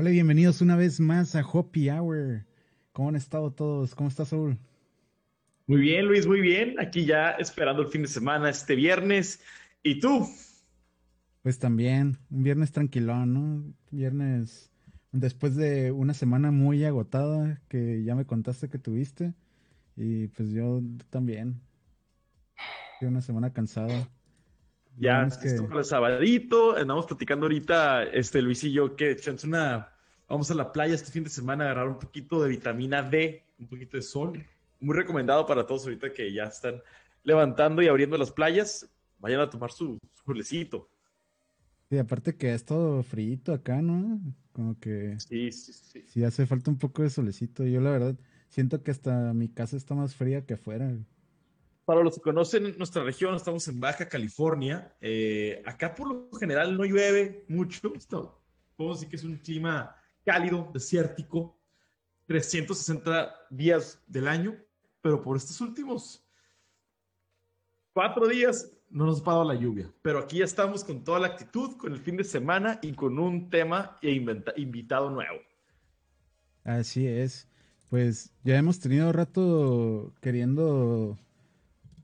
Hola, bienvenidos una vez más a Hoppy Hour. ¿Cómo han estado todos? ¿Cómo estás, Saúl? Muy bien, Luis, muy bien. Aquí ya esperando el fin de semana este viernes. ¿Y tú? Pues también, un viernes tranquilón, ¿no? Viernes después de una semana muy agotada que ya me contaste que tuviste. Y pues yo también. Una semana cansada. Ya, es que... para el sabadito, andamos platicando ahorita, este Luis y yo, que echamos una, vamos a la playa este fin de semana a agarrar un poquito de vitamina D, un poquito de sol. Muy recomendado para todos ahorita que ya están levantando y abriendo las playas, vayan a tomar su, su Y aparte que es todo frito acá, ¿no? Como que sí, sí, sí. sí hace falta un poco de solecito. Yo la verdad siento que hasta mi casa está más fría que afuera. Para los que conocen nuestra región, estamos en Baja California. Eh, acá por lo general no llueve mucho. Esto, podemos decir que es un clima cálido, desértico, 360 días del año, pero por estos últimos cuatro días no nos ha parado la lluvia. Pero aquí ya estamos con toda la actitud, con el fin de semana y con un tema e invitado nuevo. Así es. Pues ya hemos tenido rato queriendo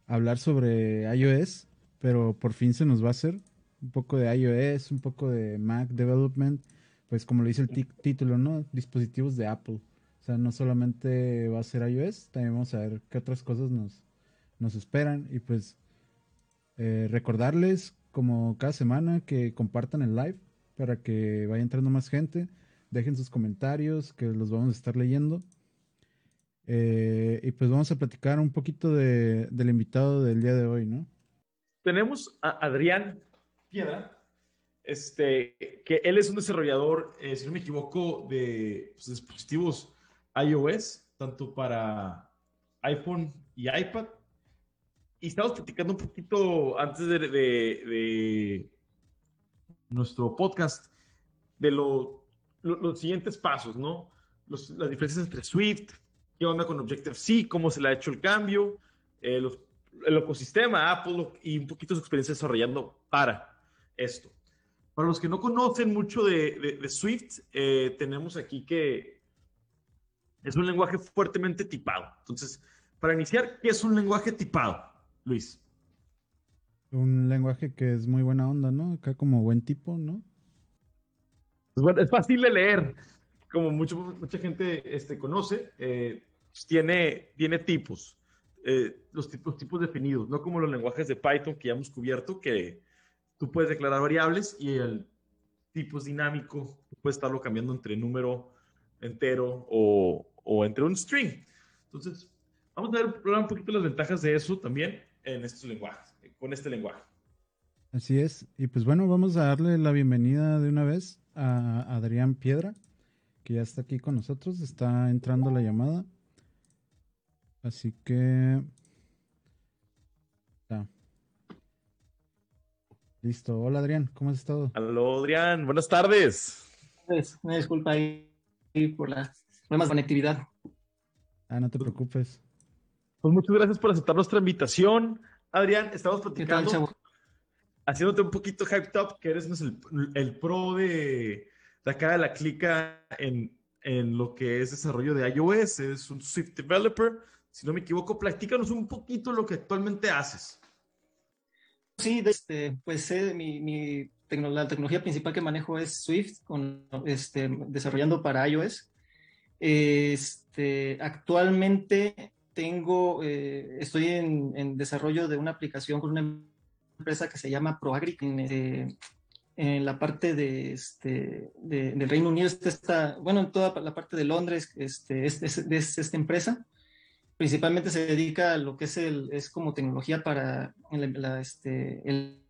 hablar sobre iOS, pero por fin se nos va a hacer un poco de iOS, un poco de Mac Development, pues como lo dice el título, ¿no? Dispositivos de Apple. O sea, no solamente va a ser iOS, también vamos a ver qué otras cosas nos, nos esperan y pues eh, recordarles como cada semana que compartan el live para que vaya entrando más gente, dejen sus comentarios que los vamos a estar leyendo eh, y pues vamos a platicar un poquito de, del invitado del día de hoy, ¿no? Tenemos a Adrián Piedra, este, que él es un desarrollador, eh, si no me equivoco, de pues, dispositivos iOS, tanto para iPhone y iPad. Y estamos platicando un poquito antes de, de, nuestro podcast de lo, los siguientes pasos, ¿no? Las diferencias entre Swift, qué onda con Objective-C, cómo se le ha hecho el cambio, eh, el ecosistema Apple y un poquito su experiencia desarrollando para esto. Para los que no conocen mucho de, Swift, eh, tenemos aquí que es un lenguaje fuertemente tipado. Entonces, para iniciar, ¿qué es un lenguaje tipado, Luis? Un lenguaje que es muy buena onda, ¿no? Acá como buen tipo, ¿no? Es fácil de leer como mucho, mucha gente este, conoce, eh, tiene, tiene tipos, eh, los tipos, tipos definidos, no como los lenguajes de Python que ya hemos cubierto, que tú puedes declarar variables y el tipo es dinámico, puedes estarlo cambiando entre número entero o, o entre un string. Entonces, vamos a ver un poquito las ventajas de eso también en estos lenguajes, con este lenguaje. Así es. Y pues bueno, vamos a darle la bienvenida de una vez a Adrián Piedra que ya está aquí con nosotros. Está entrando la llamada. Así que... Ya. Listo. Hola Adrián, ¿cómo has estado? Hola Adrián, buenas tardes. Pues, me disculpa ahí por la problemas de conectividad. Ah, no te preocupes. Pues muchas gracias por aceptar nuestra invitación. Adrián, estamos platicando, haciéndote un poquito hyped up, que eres el, el pro de acá la clica en, en lo que es desarrollo de iOS, es un Swift developer. Si no me equivoco, platícanos un poquito lo que actualmente haces. Sí, este, pues eh, mi, mi la tecnología principal que manejo es Swift, con, este, desarrollando para iOS. Este, actualmente tengo, eh, estoy en, en, desarrollo de una aplicación con una empresa que se llama ProAgri, en la parte de, este, del Reino Unido está, bueno, en toda la parte de Londres este, es, esta empresa. Principalmente se dedica a lo que es, el, es como tecnología para la, este, el,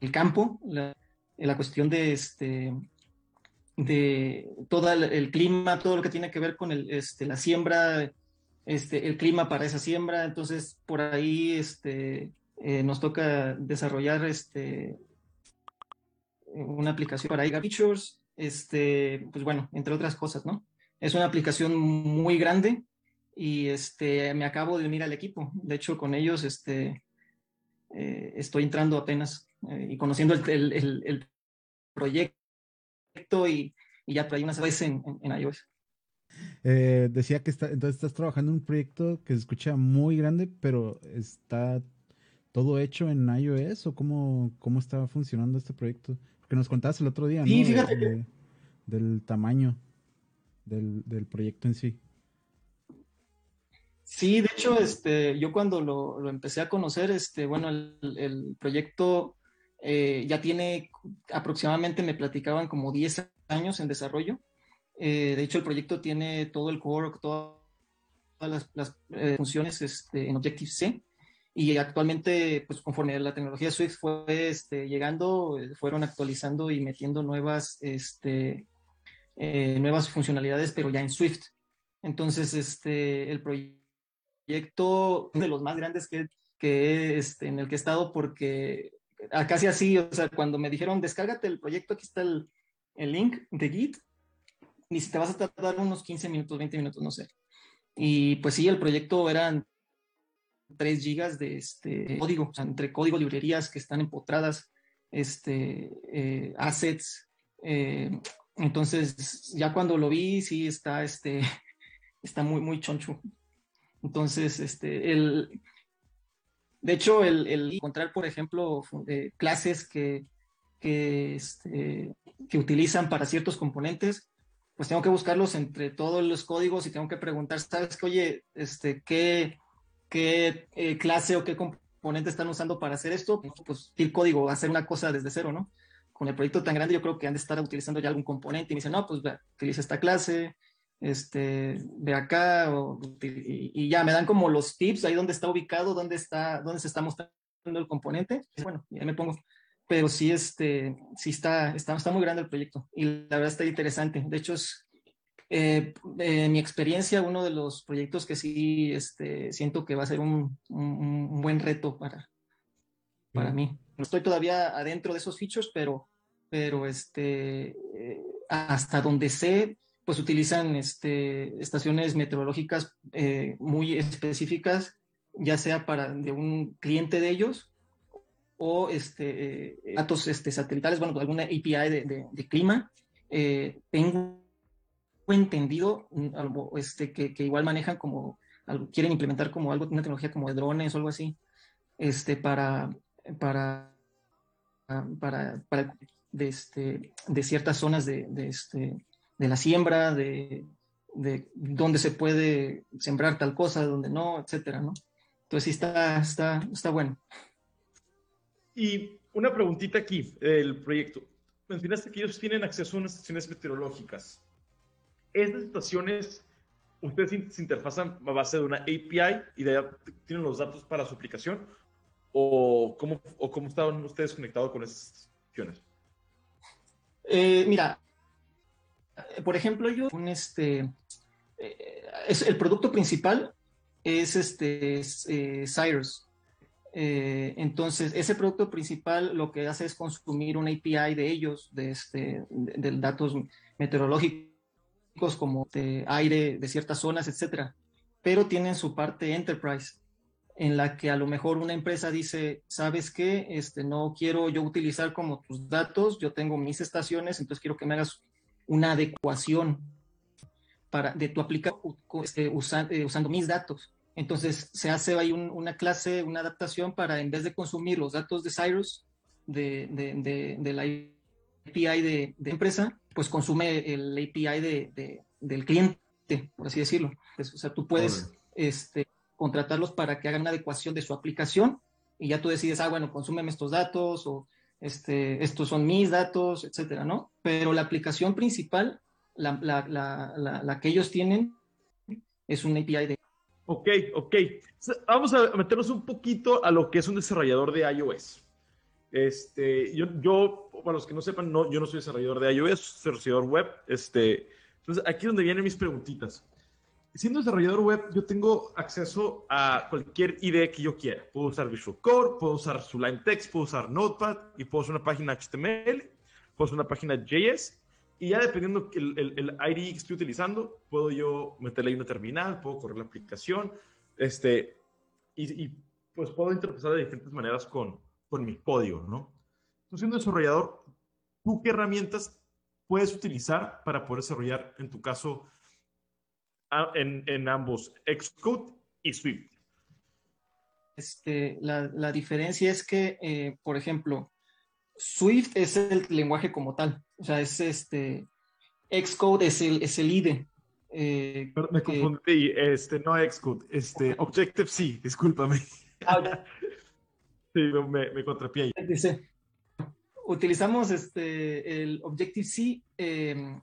el, campo, la, la, cuestión de, este, de todo el, clima, todo lo que tiene que ver con el, este, la siembra, este, el clima para esa siembra. Entonces, por ahí este, eh, nos toca desarrollar este, una aplicación para IGA Features, este, pues bueno, entre otras cosas, ¿no? Es una aplicación muy grande y este, me acabo de unir al equipo. De hecho, con ellos este, eh, estoy entrando apenas eh, y conociendo el, el, el, proyecto y, ya, hay unas veces en, en, iOS. Eh, decía que está, entonces estás trabajando en un proyecto que se escucha muy grande, pero está todo hecho en iOS o cómo, cómo está funcionando este proyecto? Porque nos contabas el otro día, sí, Fíjate del tamaño del, del proyecto en sí. Sí, de hecho, este, yo cuando lo, lo empecé a conocer, este, bueno, el, el proyecto eh, ya tiene aproximadamente, me platicaban como 10 años en desarrollo. Eh, de hecho, el proyecto tiene todo el core, todas las, las eh, funciones este, en Objective-C. Y actualmente, pues conforme la tecnología Swift fue este, llegando, fueron actualizando y metiendo nuevas, este, nuevas funcionalidades, pero ya en Swift. Entonces, este, el proyecto de los más grandes que, que este, en el que he estado, porque casi así, o sea, cuando me dijeron, descárgate el proyecto, aquí está el, el link de Git, ni si te vas a tardar unos 15 minutos, 20 minutos, no sé. Y pues sí, el proyecto eran 3 gigas de este código, o sea, entre código, librerías que están empotradas, este, eh, assets. Eh, entonces, ya cuando lo vi, sí está, este, está muy, muy choncho. Entonces, este, el, de hecho, el, encontrar, por ejemplo, eh, clases que, este, que, utilizan para ciertos componentes, pues tengo que buscarlos entre todos los códigos y tengo que preguntar, ¿sabes qué? Oye, este, ¿qué, qué eh, clase o qué componente están usando para hacer esto? Pues el código, hacer una cosa desde cero, ¿no? Con el proyecto tan grande yo creo que han de estar utilizando ya algún componente y me dicen, no, pues utiliza esta clase, este, de acá, y, ya me dan como los tips, ahí donde está ubicado, dónde está, dónde se está mostrando el componente. Bueno, ya me pongo. Pero sí, este, sí está, está, está muy grande el proyecto y la verdad está interesante. De hecho, es, eh, en mi experiencia, uno de los proyectos que sí este, siento que va a ser un, un, buen reto para, para mí. No estoy todavía adentro de esos features, pero, pero este, eh, hasta donde sé, pues utilizan este, estaciones meteorológicas eh, muy específicas, ya sea para de un cliente de ellos o este, eh, datos este, satelitales, bueno, alguna API de, de, clima. Eh, tengo entendido mm, algo, este, que, que, igual manejan como, quieren implementar como algo, una tecnología como de drones o algo así, este, para, para, para, para de, este, de ciertas zonas de, de este, de la siembra, de, de dónde se puede sembrar tal cosa, dónde no, etcétera, ¿no? Entonces sí está, está, está bueno. Y una preguntita aquí, el proyecto. Mencionaste que ellos tienen acceso a unas estaciones meteorológicas. ¿Estas estaciones, ustedes se interfazan a base de una API y de ahí tienen los datos para su aplicación? ¿O cómo, o cómo estaban ustedes conectados con esas estaciones? Eh, mira, por ejemplo, yo, un este, eh, es, el producto principal es este eh, Cyrus. Entonces, ese producto principal lo que hace es consumir una API de ellos, de, este, de, datos meteorológicos como de aire de ciertas zonas, etcétera. Pero tienen su parte enterprise, en la que a lo mejor una empresa dice, ¿sabes qué? Este, no quiero yo utilizar como tus datos, yo tengo mis estaciones, entonces quiero que me hagas una adecuación para, de tu aplicación este, eh, usando mis datos. Entonces se hace ahí una clase, una adaptación para en vez de consumir los datos de Cyrus, de, de, la API de, empresa, pues consume el API de, del cliente, por así decirlo. Pues, o sea, tú puedes este, contratarlos para que hagan una adecuación de su aplicación y ya tú decides, ah, bueno, consúmeme estos datos o este, estos son mis datos, etcétera, ¿no? Pero la aplicación principal, la, la, la, la que ellos tienen, es un API de... Ok, ok. Vamos a meternos un poquito a lo que es un desarrollador de iOS. Este, yo, yo, para los que no sepan, no, yo no soy desarrollador de iOS, soy desarrollador web. Este, entonces, aquí es donde vienen mis preguntitas siendo desarrollador web, yo tengo acceso a cualquier IDE que yo quiera. Puedo usar Visual Code, puedo usar Sublime Text, puedo usar Notepad y puedo usar una página HTML, puedo usar una página JS. Y ya dependiendo el, el, el IDE que estoy utilizando, puedo yo meterle ahí una terminal, puedo correr la aplicación, este, y, y pues puedo interpretar de diferentes maneras con, con mi código, ¿no? Entonces, siendo desarrollador, ¿tú qué herramientas puedes utilizar para poder desarrollar, en tu caso, en, en ambos Xcode y Swift? Este, la, la diferencia es que, eh, por ejemplo, Swift es el lenguaje como tal, o sea, es este, Xcode es el, es el IDE. Eh, me confundí, este, no Xcode, este, Objective-C, discúlpame. Ah, sí, me, contrapié. Dice, utilizamos este, el Objective-C, em,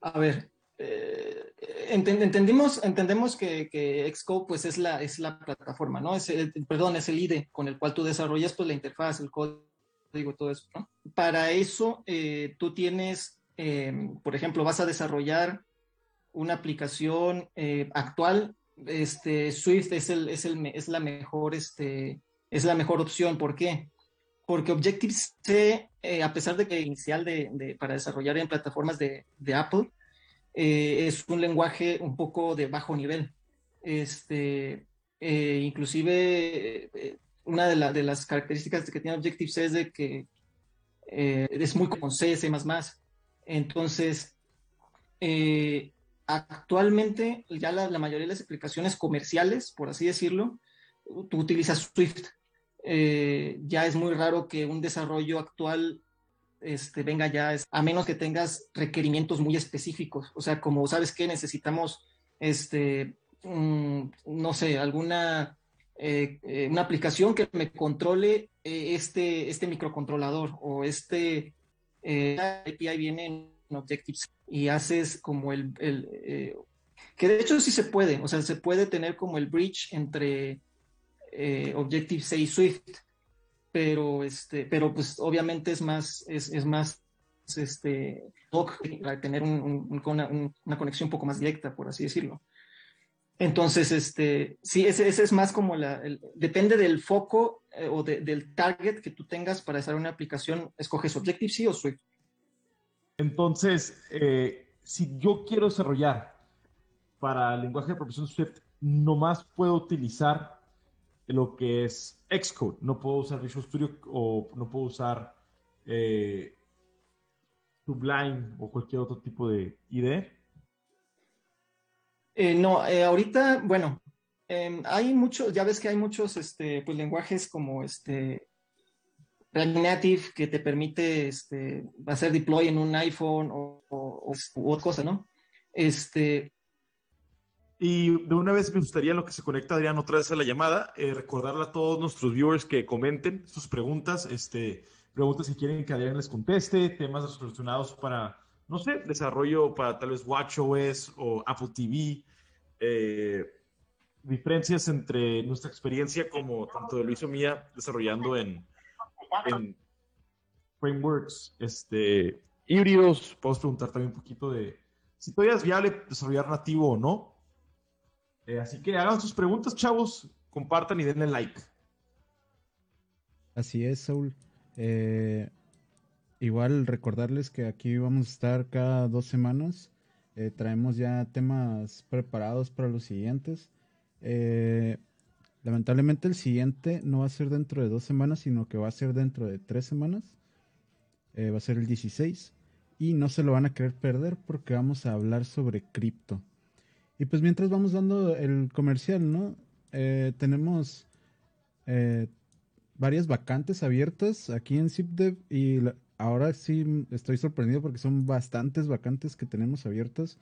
a ver, eh, entendimos, entendemos que, que, Xcode pues es la, es la plataforma, ¿no? Es perdón, es el IDE con el cual tú desarrollas pues la interfaz, el código, todo eso, ¿no? Para eso eh, tú tienes, em, por ejemplo, vas a desarrollar una aplicación eh, actual, este, Swift es, el, es, el, es, la mejor, este, es la mejor opción. ¿Por qué? Porque Objective-C, eh, a pesar de que inicial de, para desarrollar en plataformas de, Apple, eh, es un lenguaje un poco de bajo nivel. Este, inclusive, una de, la, las características que tiene Objective-C es de que es muy con C, C++. Entonces, actualmente ya la, mayoría de las aplicaciones comerciales, por así decirlo, tú utilizas Swift. Eh, ya es muy raro que un desarrollo actual este, venga ya, a menos que tengas requerimientos muy específicos. O sea, como sabes que necesitamos, este, no sé, alguna eh, eh, una aplicación que me controle este, este microcontrolador o este API viene en Objective-C y haces como el, que de hecho sí se puede, o sea, se puede tener como el bridge entre eh, Objective-C y Swift, pero este, pero pues obviamente es más, es, es más este, tener una, conexión un poco más directa, por así decirlo. Entonces, este, sí, ese, ese es más como la, depende del foco eh, o del target que tú tengas para hacer una aplicación, escoges Objective-C o Swift. Entonces, eh, si yo quiero desarrollar para el lenguaje de programación Swift, nomás puedo utilizar lo que es Xcode. No puedo usar Visual Studio o no puedo usar eh, Sublime o cualquier otro tipo de IDE. Eh, no, ahorita, bueno, em, hay muchos, ya ves que hay muchos este, pues, lenguajes como este, React Native que te permite este, hacer deploy en un iPhone o, otra cosa, ¿no? Este, y de una vez me gustaría, lo que se conecta Adrián otra vez a la llamada, eh, recordarle a todos nuestros viewers que comenten sus preguntas, este, preguntas si quieren que Adrián les conteste, temas relacionados para, no sé, desarrollo para tal vez WatchOS o Apple TV, eh, diferencias entre nuestra experiencia como tanto de Luis o mía desarrollando en, en frameworks este, híbridos. Podemos preguntar también un poquito de si todavía es viable desarrollar nativo o no. Eh, así que hagan sus preguntas, chavos, compartan y denle like. Así es, Saul. Eh, igual recordarles que aquí vamos a estar cada dos semanas. Eh, traemos ya temas preparados para los siguientes. Lamentablemente el siguiente no va a ser dentro de dos semanas, sino que va a ser dentro de tres semanas. Eh, va a ser el 16. Y no se lo van a querer perder porque vamos a hablar sobre cripto. Y pues mientras vamos dando el comercial, ¿no? Eh, tenemos eh, varias vacantes abiertas aquí en ZipDev y ahora sí estoy sorprendido porque son bastantes vacantes que tenemos abiertas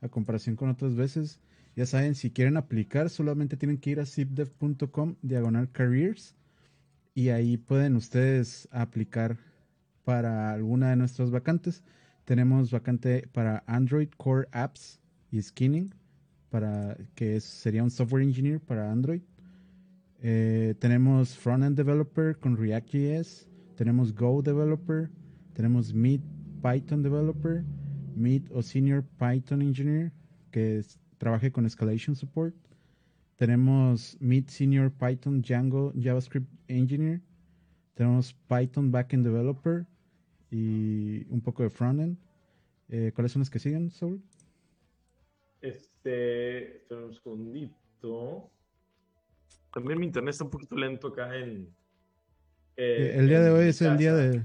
a comparación con otras veces. Ya saben, si quieren aplicar, solamente tienen que ir a zipdev.com diagonal careers y ahí pueden ustedes aplicar para alguna de nuestras vacantes. Tenemos vacante para Android Core Apps y Skinning, para que sería un software engineer para Android. Eh, tenemos Frontend Developer con React.js. Tenemos Go Developer. Tenemos Mid Python Developer. Mid o Senior Python Engineer, que es trabaje con Escalation Support. Tenemos Mid Senior Python Django JavaScript Engineer. Tenemos Python Backend Developer y un poco de Frontend. Eh, ¿Cuáles son las que siguen, Saul? Este, un segundito. También mi internet está un poquito lento acá en. Eh, el día de hoy es el día de.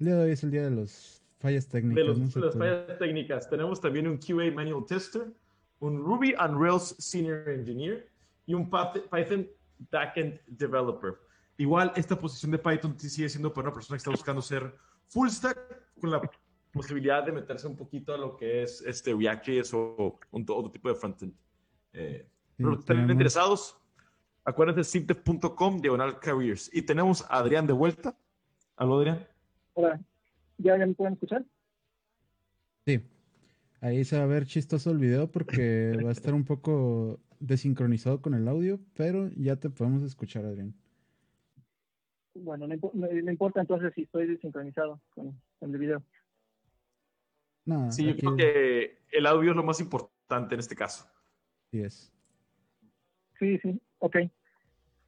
El día de hoy es el día de los fallas técnicas. De las fallas técnicas. Tenemos también un QA Manual Tester, un Ruby on Rails Senior Engineer y un Python Backend Developer. Igual, esta posición de Python sigue siendo para una persona que está buscando ser full stack con la posibilidad de meterse un poquito a lo que es este React.js o otro tipo de frontend. Eh, pero están interesados, acuérdense simtef.com diagonal careers. Y tenemos a Adrián de vuelta. ¿Aló, Adrián? Hola. ¿Ya, ¿Ya me pueden escuchar? Sí. Ahí se va a ver chistoso el video porque va a estar un poco desincronizado con el audio, pero ya te podemos escuchar, Adrián. Bueno, no, importa entonces si estoy desincronizado con, el video. Sí, yo creo que el audio es lo más importante en este caso. Sí es. Sí, sí, ok.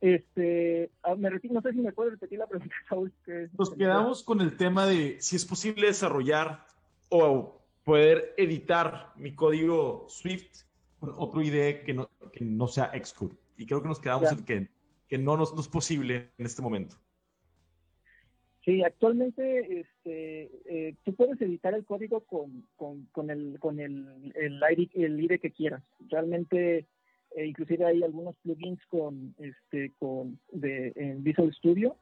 Este, ah, me no sé si me puedes repetir la pregunta, Saúl. Nos quedamos con el tema de si es posible desarrollar o poder editar mi código Swift con otro IDE que no, que no sea Xcode. Y creo que nos quedamos en que, que no, nos, no es posible en este momento. Sí, actualmente este, eh, tú puedes editar el código con, el, con el, el, IDE, que quieras. Realmente, eh, inclusive hay algunos plugins con, este, con de, en Visual Studio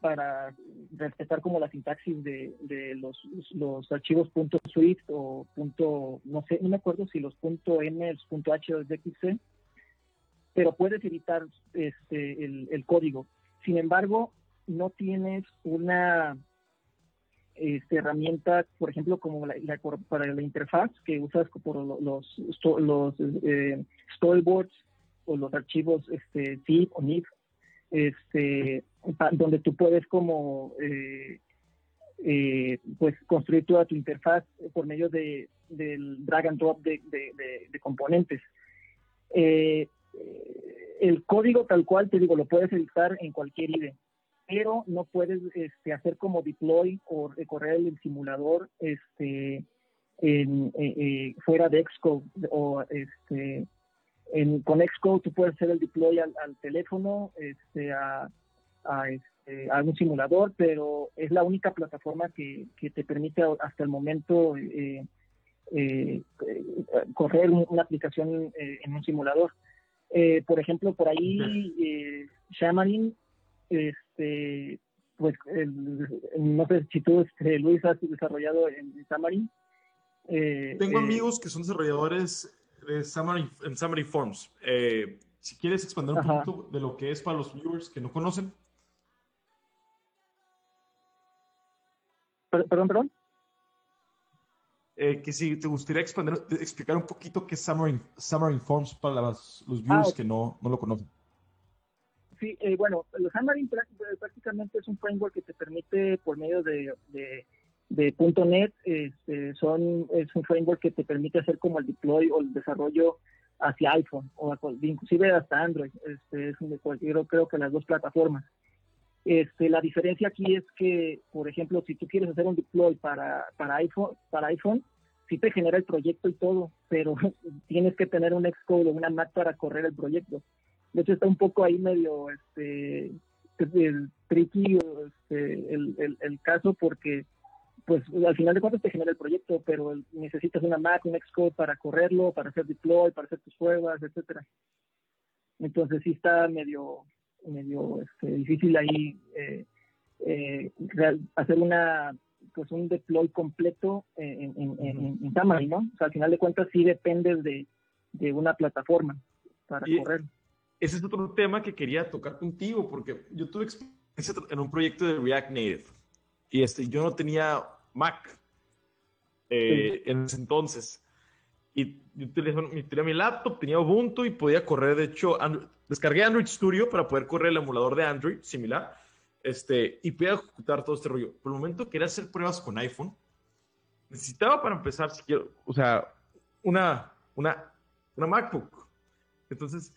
para respetar como la sintaxis de, los, los archivos .swift o punto, no sé, no me acuerdo si los .m, los .h o .xc, pero puedes editar este, el, el código. Sin embargo, no tienes una este, herramienta, por ejemplo, como la, para la interfaz que usas por los, los, eh, storyboards o los archivos este, zip o NIF, este, donde tú puedes como eh, eh, pues construir toda tu interfaz por medio de, del drag and drop de, de componentes. el código tal cual, te digo, lo puedes editar en cualquier IDE pero no puedes este, hacer como deploy o correr el simulador este, en, eh, eh, fuera de Xcode o este, en, con Xcode tú puedes hacer el deploy al, teléfono este, a, a, este, a, un simulador, pero es la única plataforma que, que te permite hasta el momento eh, correr una aplicación en un simulador. por ejemplo, por ahí Xamarin este, pues no sé si tú, este, Luis, has desarrollado en, Xamarin. Eh, Tengo eh, amigos que son desarrolladores de Xamarin, en Xamarin Forms. Eh, si quieres expandir un poquito de lo que es para los viewers que no conocen. Perdón, perdón. que si te gustaría expandir, explicar un poquito qué es Xamarin, Forms para los viewers ah, que no, no lo conocen. Sí, eh, bueno, los Xamarin prácticamente es un framework que te permite por medio de, de, .NET, este, son, es un framework que te permite hacer como el deploy o el desarrollo hacia iPhone o inclusive hasta Android. Este, es de cualquier, creo que las dos plataformas. Este, la diferencia aquí es que, por ejemplo, si tú quieres hacer un deploy para, para iPhone, para iPhone, sí te genera el proyecto y todo, pero tienes que tener un Xcode o una Mac para correr el proyecto. De hecho, está un poco ahí medio este, el tricky este, el, el, caso porque pues al final de cuentas te genera el proyecto, pero necesitas una Mac, un Xcode para correrlo, para hacer deploy, para hacer tus pruebas, etcétera. Entonces sí está medio, medio este, difícil ahí eh, eh, hacer una pues un deploy completo en, en, en, en ¿no? O sea, al final de cuentas sí dependes de, de una plataforma para correr ese es otro tema que quería tocar contigo, porque yo tuve experiencia en un proyecto de React Native y este, yo no tenía Mac eh, en ese entonces. Y yo tenía, mi laptop, tenía Ubuntu y podía correr, de hecho, descargué Android Studio para poder correr el emulador de Android similar este, y podía ejecutar todo este rollo. Por el momento quería hacer pruebas con iPhone. Necesitaba para empezar, si quiero, o sea, una, una, una MacBook entonces,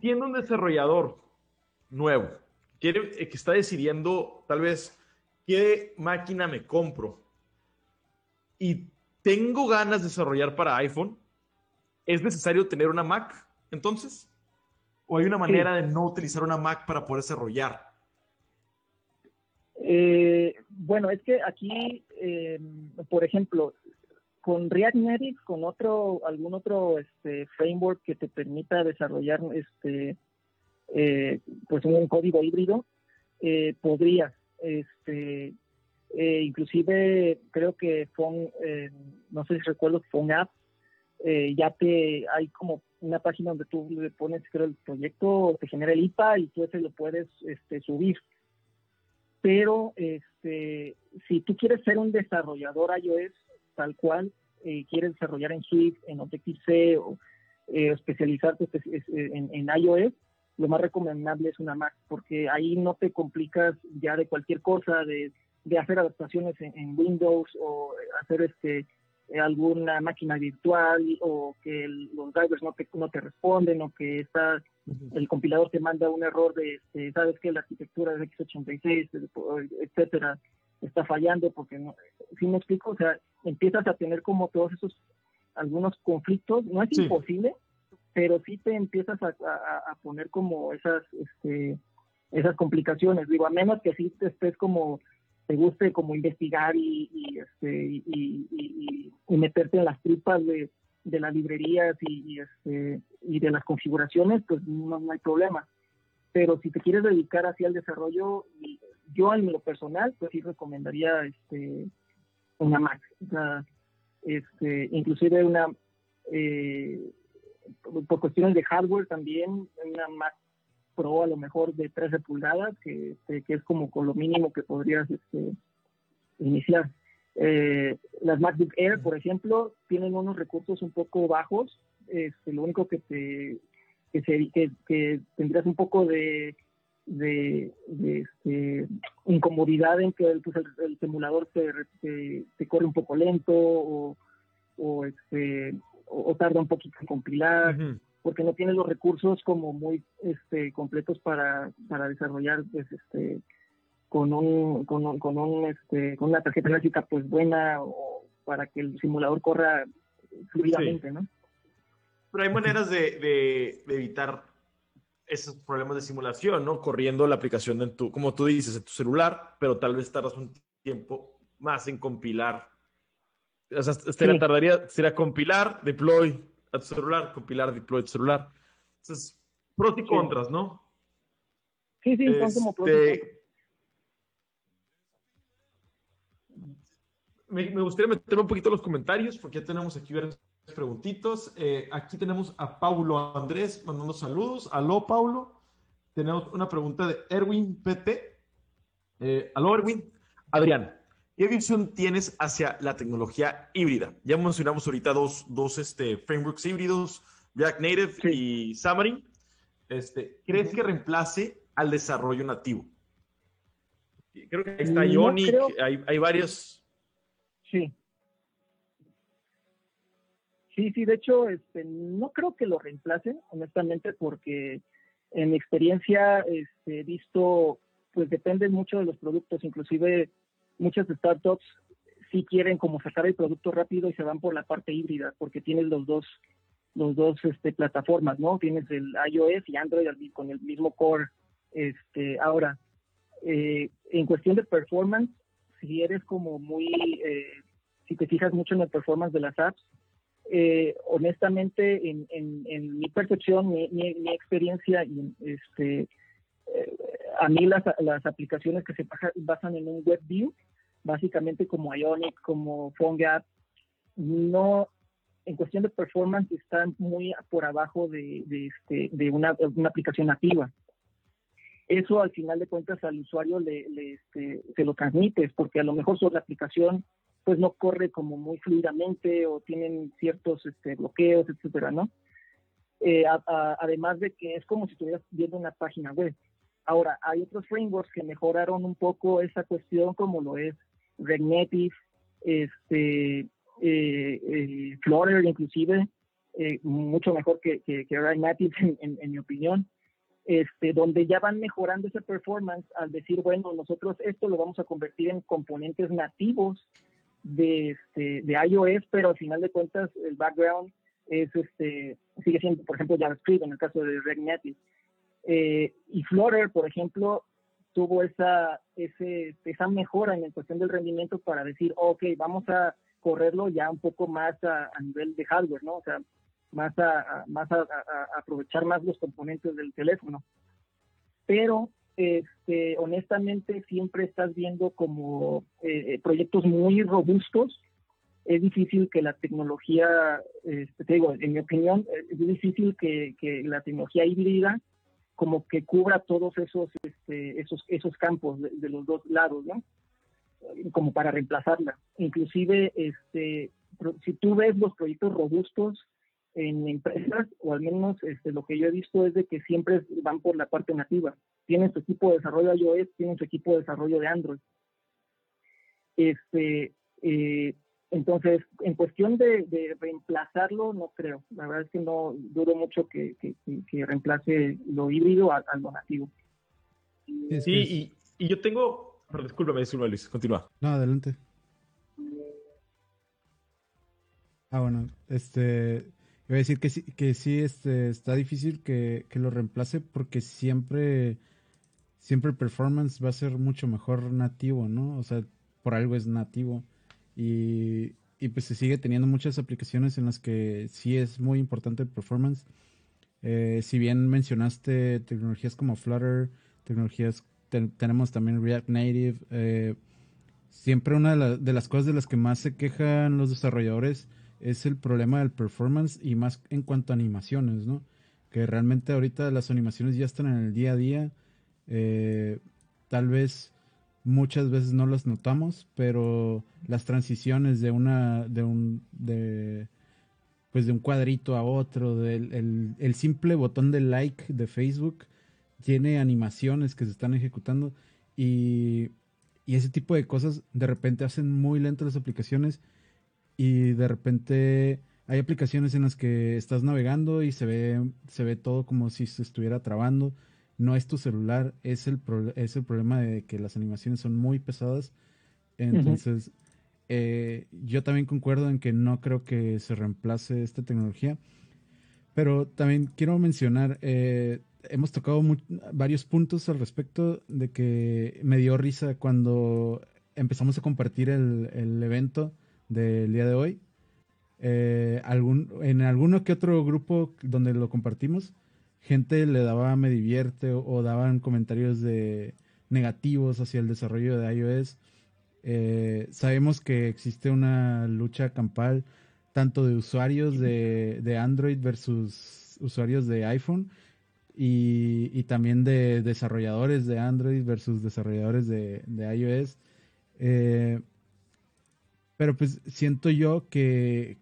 siendo un desarrollador nuevo, quiere, eh, que está decidiendo tal vez qué máquina me compro y tengo ganas de desarrollar para iPhone, ¿es necesario tener una Mac entonces? ¿O hay una manera de no utilizar una Mac para poder desarrollar? Eh, bueno, es que aquí, eh, por ejemplo, con React Native, con otro, algún otro este, framework que te permita desarrollar este, eh, pues un código híbrido, eh, podrías, este, eh, inclusive creo que Phone, no sé si recuerdo, Phone App, ya te hay como una página donde tú le pones creo el proyecto, te genera el IPA y tú ese lo puedes este, subir. Pero este, si tú quieres ser un desarrollador iOS, tal cual eh, quieres desarrollar en Swift, en Objective-C o eh, especializarte pues, en, en, iOS, lo más recomendable es una Mac, porque ahí no te complicas ya de cualquier cosa, de, de hacer adaptaciones en, Windows o hacer este alguna máquina virtual o que los drivers no te, no te responden o que está el compilador te manda un error de, este, sabes que la arquitectura de x86, etcétera, está fallando porque no, si me explico, o sea, empiezas a tener como todos esos algunos conflictos, no es imposible, pero sí te empiezas a, poner como esas este, esas complicaciones, digo, a menos que sí te estés como te guste como investigar y, y este y, y, meterte en las tripas de, de las librerías y, este, y de las configuraciones, pues no, no hay problema. Pero si te quieres dedicar hacia el desarrollo, yo en lo personal, pues sí recomendaría este, una Mac, o sea, este, inclusive una, eh, por cuestiones de hardware también, una Mac Pro a lo mejor de 13 pulgadas, que, este, que es como con lo mínimo que podrías este, iniciar. Eh, las MacBook Air, por ejemplo, tienen unos recursos un poco bajos. Este, lo único que te que, que, tendrías un poco de, de, este, incomodidad en que pues, el, simulador te, te, corre un poco lento o, o, este, o, tarda un poquito en compilar, porque no tienes los recursos como muy este, completos para, para desarrollar pues, este, con, un, con, un, con, un, este, con una tarjeta gráfica pues buena o para que el simulador corra fluidamente, ¿no? Pero hay maneras de, evitar esos problemas de simulación, ¿no? Corriendo la aplicación en tu, como tú dices, en tu celular, pero tal vez tardas un tiempo más en compilar. O sea, este tardaría, sería compilar, deploy a tu celular, compilar, deploy a tu celular. Entonces, pros y contras, ¿no? Sí, sí, son como pros y este, Me, me, gustaría meterme un poquito en los comentarios, porque ya tenemos aquí varios preguntitos. Eh, aquí tenemos a Paulo Andrés mandando saludos. Aló, Paulo. Tenemos una pregunta de Erwin PT. Eh, aló, Erwin. Adrián, ¿qué visión tienes hacia la tecnología híbrida? Ya mencionamos ahorita dos, dos este, frameworks híbridos, React Native y Xamarin. Este, ¿Crees que reemplace al desarrollo nativo? Creo que ahí está Ionic, hay, hay varios. Sí, Sí, sí, de hecho, este, no creo que lo reemplacen, honestamente, porque en mi experiencia este, visto, pues depende mucho de los productos, inclusive muchas startups sí quieren como sacar el producto rápido y se van por la parte híbrida, porque tienes los dos, los dos este, plataformas, ¿no? Tienes el iOS y Android con el mismo core. Este, ahora, eh, en cuestión de performance, si eres como muy, eh, si te fijas mucho en la performance de las apps, eh, honestamente, en, en, mi percepción, mi, mi, experiencia, este, eh, a mí las, las, aplicaciones que se basan en un web view, básicamente como Ionic, como PhoneGap, no, en cuestión de performance, están muy por abajo de, de, este, de una, una, aplicación nativa. Eso al final de cuentas al usuario le, le este, se lo transmites, porque a lo mejor sobre la aplicación pues no corre como muy fluidamente o tienen ciertos este, bloqueos, etcétera, ¿no? Eh, además de que es como si estuvieras viendo una página web. Ahora, hay otros frameworks que mejoraron un poco esa cuestión, como lo es React Native, este, eh, eh, Flutter inclusive, mucho mejor que, que, React Native en, en, mi opinión, este, donde ya van mejorando esa performance al decir, bueno, nosotros esto lo vamos a convertir en componentes nativos de, este, de iOS, pero al final de cuentas el background es este, sigue siendo, por ejemplo, JavaScript en el caso de React Native. Eh, y Flutter, por ejemplo, tuvo esa, ese, esa mejora en cuestión del rendimiento para decir, ok, vamos a correrlo ya un poco más a, nivel de hardware, ¿no? O sea, más a, más a, aprovechar más los componentes del teléfono. Pero, este, honestamente, siempre estás viendo como eh, eh, proyectos muy robustos. Es difícil que la tecnología, este, te digo, en mi opinión, es difícil que, que la tecnología híbrida como que cubra todos esos, este, esos, esos campos de, los dos lados, ¿no? Como para reemplazarla. Inclusive, este, si tú ves los proyectos robustos en empresas, o al menos este, lo que yo he visto es de que siempre van por la parte nativa. Tienen su equipo de desarrollo de iOS, tienen su equipo de desarrollo de Android. Este, eh, entonces, en cuestión de, reemplazarlo, no creo. La verdad es que no dudo mucho que, reemplace lo híbrido a, lo nativo. Sí, y, yo tengo. Perdón, discúlpame, discúlpame, Luis, continúa. No, adelante. Ah, bueno, este. Iba a decir que sí, que sí este, está difícil que, que lo reemplace porque siempre. Siempre el performance va a ser mucho mejor nativo, ¿no? O sea, por algo es nativo. Y, pues se sigue teniendo muchas aplicaciones en las que sí es muy importante el performance. Eh, si bien mencionaste tecnologías como Flutter, tecnologías, tenemos también React Native. Eh, siempre una de, las cosas de las que más se quejan los desarrolladores es el problema del performance y más en cuanto a animaciones, ¿no? Que realmente ahorita las animaciones ya están en el día a día. Eh, tal vez muchas veces no las notamos, pero las transiciones de una, de un, pues de un cuadrito a otro, del el, simple botón de like de Facebook tiene animaciones que se están ejecutando y, y ese tipo de cosas de repente hacen muy lentas las aplicaciones y de repente hay aplicaciones en las que estás navegando y se ve, se ve todo como si se estuviera trabando no es tu celular, es el, es el problema de que las animaciones son muy pesadas. Entonces, eh, yo también concuerdo en que no creo que se reemplace esta tecnología. Pero también quiero mencionar, eh, hemos tocado varios puntos al respecto de que me dio risa cuando empezamos a compartir el, el evento del día de hoy. Eh, algún, en alguno que otro grupo donde lo compartimos, gente le daba me divierte o, daban comentarios de negativos hacia el desarrollo de iOS. Eh, sabemos que existe una lucha campal tanto de usuarios de, Android versus usuarios de iPhone y, también de desarrolladores de Android versus desarrolladores de, iOS. Eh, pero pues siento yo que,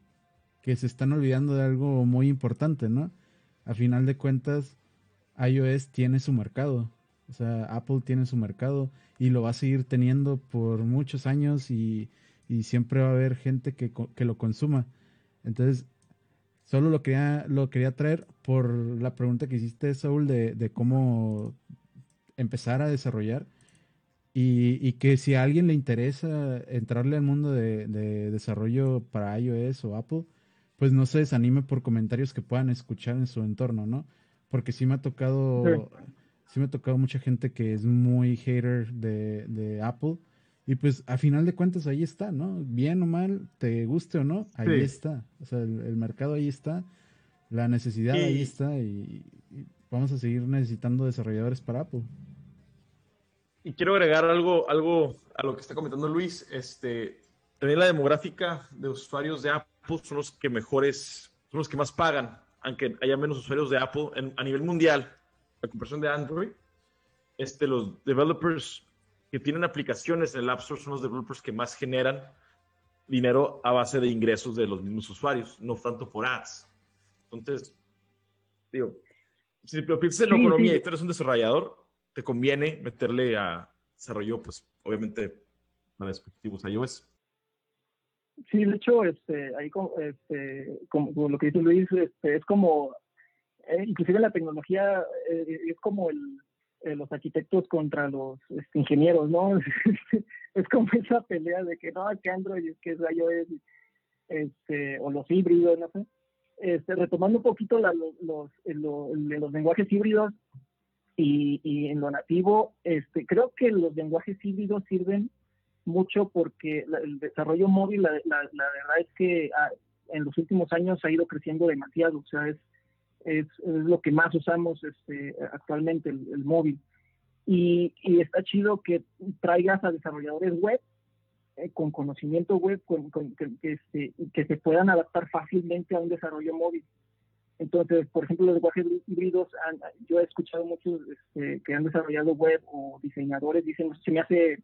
que se están olvidando de algo muy importante, ¿no? A final de cuentas, iOS tiene su mercado. O sea, Apple tiene su mercado y lo va a seguir teniendo por muchos años y, siempre va a haber gente que, lo consuma. Entonces, solo lo quería, lo quería traer por la pregunta que hiciste, Saúl, de, cómo empezar a desarrollar. Y, que si a alguien le interesa entrarle al mundo de, de desarrollo para iOS o Apple, pues no se desanime por comentarios que puedan escuchar en su entorno, ¿no? Porque sí me ha tocado, sí, me ha tocado mucha gente que es muy hater de, Apple. Y pues a final de cuentas ahí está, ¿no? Bien o mal, te guste o no, ahí está. O sea, el, mercado ahí está, la necesidad ahí está y, vamos a seguir necesitando desarrolladores para Apple. Y quiero agregar algo, algo a lo que está comentando Luis. Este, también la demográfica de usuarios de Apple son los que mejores, son los que más pagan, aunque haya menos usuarios de Apple a nivel mundial, la comparación de Android, este, los developers que tienen aplicaciones en el App Store son los developers que más generan dinero a base de ingresos de los mismos usuarios, no tanto por ads. Entonces, digo, si lo piensas en la economía y tú eres un desarrollador, te conviene meterle a desarrollo, pues obviamente, a dispositivos iOS. Sí, de hecho, este, ahí este, como, lo que dice Luis, este, es como, eh, inclusive la tecnología eh, es como el, eh, los arquitectos contra los este, ingenieros, ¿no? es como esa pelea de que no, que Android, que es iOS, este, o los híbridos, no sé. Este, retomando un poquito la, los, los, los lenguajes híbridos, Y, y, en lo nativo, este, creo que los lenguajes híbridos sirven mucho porque el desarrollo móvil, la, la, verdad es que ah, en los últimos años ha ido creciendo demasiado, o sea, es, es, lo que más usamos este, actualmente, el, móvil. Y, y, está chido que traigas a desarrolladores web eh, con conocimiento web con, que, este, que se puedan adaptar fácilmente a un desarrollo móvil. Entonces, por ejemplo, los lenguajes híbridos, yo he escuchado muchos este, que han desarrollado web o diseñadores dicen, se me hace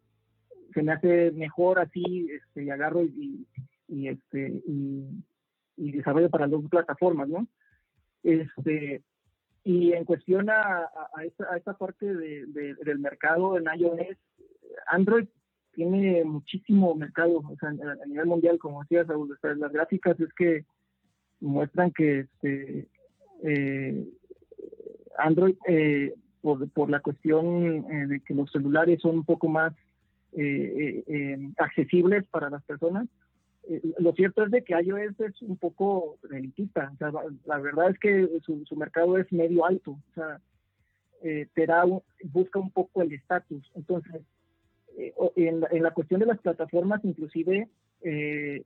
se me hace mejor así, este, y agarro y, y este, y, desarrollo para las dos plataformas, ¿no? Este, y en cuestión a, a, esta, a esta, parte de, del mercado en iOS, Android tiene muchísimo mercado, o sea, a, nivel mundial, como decías, las gráficas es que muestran que este, eh, Android, eh, por, por, la cuestión eh, de que los celulares son un poco más eh, eh, accesibles para las personas. Eh, lo cierto es de que iOS es un poco elitista, o sea, la, verdad es que su, mercado es medio alto, o sea, te da busca un poco el estatus. Entonces, en, en, la cuestión de las plataformas, inclusive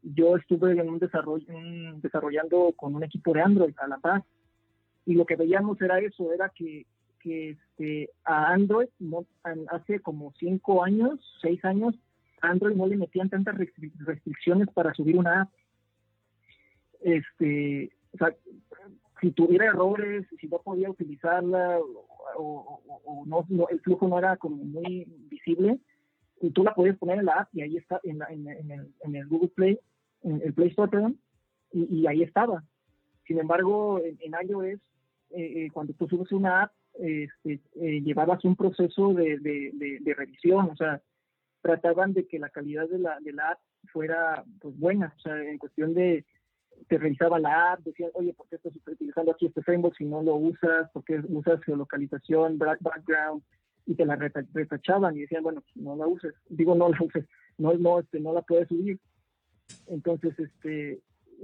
yo estuve en un desarrollo, desarrollando con un equipo de Android a la paz, y lo que veíamos era eso, era que que este, a Android hace como cinco años, seis años, Android no le metían tantas restricciones para subir una app. Este, o sea, si tuviera errores, si no podía utilizarla o, el flujo no era como muy visible, tú la podías poner en la app y ahí está, en, el, Google Play, en el Play Store, y, ahí estaba. Sin embargo, en, iOS, eh, eh, cuando tú subes una app, este, eh, un proceso de, de, revisión, o sea, trataban de que la calidad de la, de la app fuera pues buena, o sea, en cuestión de, te revisaba la app, decían, oye, ¿por qué estás utilizando aquí este framework si no lo usas? ¿Por qué usas geolocalización, background? Y te la retachaban y decían, bueno, pues, no la uses. Digo, no la uses, no, no, este, no la puedes subir. Entonces, este,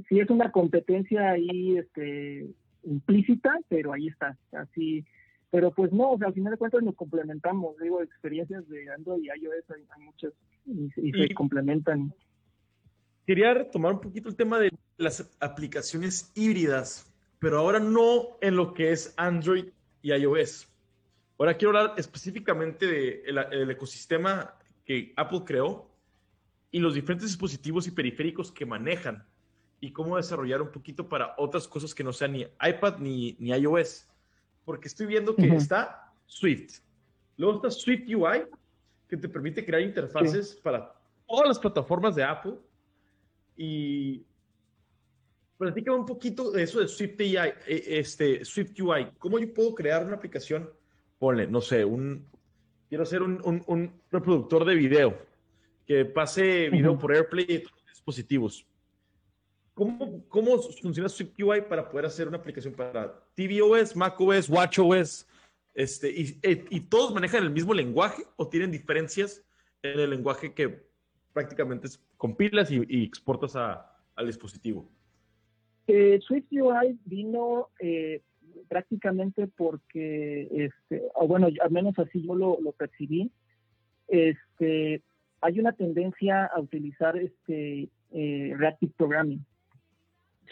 sí es una competencia ahí, este, implícita, pero ahí está. Así, pero pues no, o sea, al final de cuentas nos complementamos, digo, experiencias de Android y iOS hay, muchas y, se complementan. Quería retomar un poquito el tema de las aplicaciones híbridas, pero ahora no en lo que es Android y iOS. Ahora quiero hablar específicamente del de el ecosistema que Apple creó y los diferentes dispositivos y periféricos que manejan y cómo desarrollar un poquito para otras cosas que no sean ni iPad ni, ni iOS porque estoy viendo que está Swift. Luego está Swift UI, que te permite crear interfaces para todas las plataformas de Apple. Y platícame un poquito de eso de Swift UI, eh, este, Swift UI. ¿Cómo yo puedo crear una aplicación? Ponle, no sé, un, quiero hacer un, un, reproductor de video que pase video por AirPlay y todos los dispositivos. ¿Cómo, ¿Cómo funciona SwiftUI para poder hacer una aplicación para tvOS, macOS, watchOS? Este, y, eh, y, todos manejan el mismo lenguaje o tienen diferencias en el lenguaje que prácticamente compilas y, exportas a, al dispositivo? Eh, SwiftUI vino eh, prácticamente porque, este, o bueno, al menos así yo lo, lo percibí, este, hay una tendencia a utilizar este eh, Reactive Programming.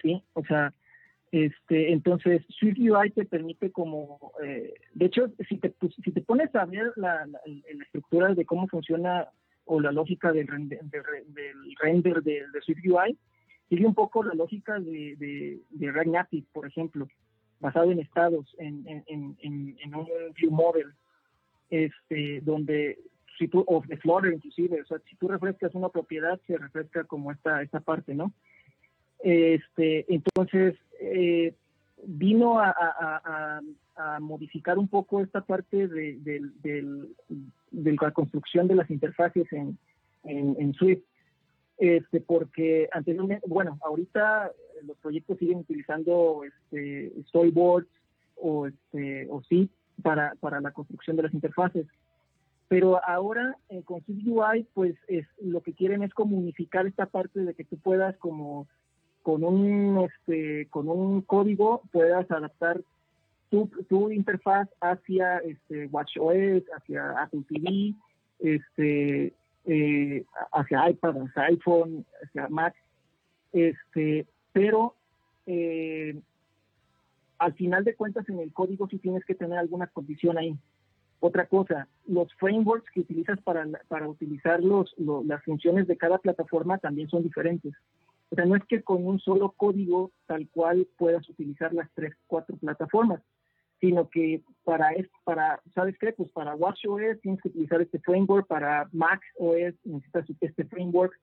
¿Sí? O sea, este, entonces SwiftUI te permite como, eh, de hecho, si te, pues, si te pones a ver la, estructura de cómo funciona o la lógica del, render, del render de, de SwiftUI, sigue un poco la lógica de, de, de React Native, por ejemplo, basado en estados, en, en, en, en un view model, este, donde si tú, o de Flutter inclusive, o sea, si tú refrescas una propiedad, se refresca como esta, esta parte, ¿no? Este, entonces, eh, vino a, modificar un poco esta parte de, la construcción de las interfaces en, en, Swift. Este, porque anteriormente, bueno, ahorita los proyectos siguen utilizando este, storyboards o, este, o sí para, para la construcción de las interfaces. Pero ahora eh, con Swift UI, pues es, lo que quieren es como unificar esta parte de que tú puedas como con un, este, con un código puedas adaptar tu, tu interfaz hacia este, WatchOS, hacia Apple TV, este, eh, hacia iPad, hacia iPhone, hacia Mac, este, pero eh, al final de cuentas en el código sí tienes que tener alguna condición ahí. Otra cosa, los frameworks que utilizas para, para utilizar los, las funciones de cada plataforma también son diferentes. O sea, no es que con un solo código tal cual puedas utilizar las tres, cuatro plataformas, sino que para, para ¿sabes qué? Pues para WatchOS tienes que utilizar este framework, para MacOS necesitas este framework,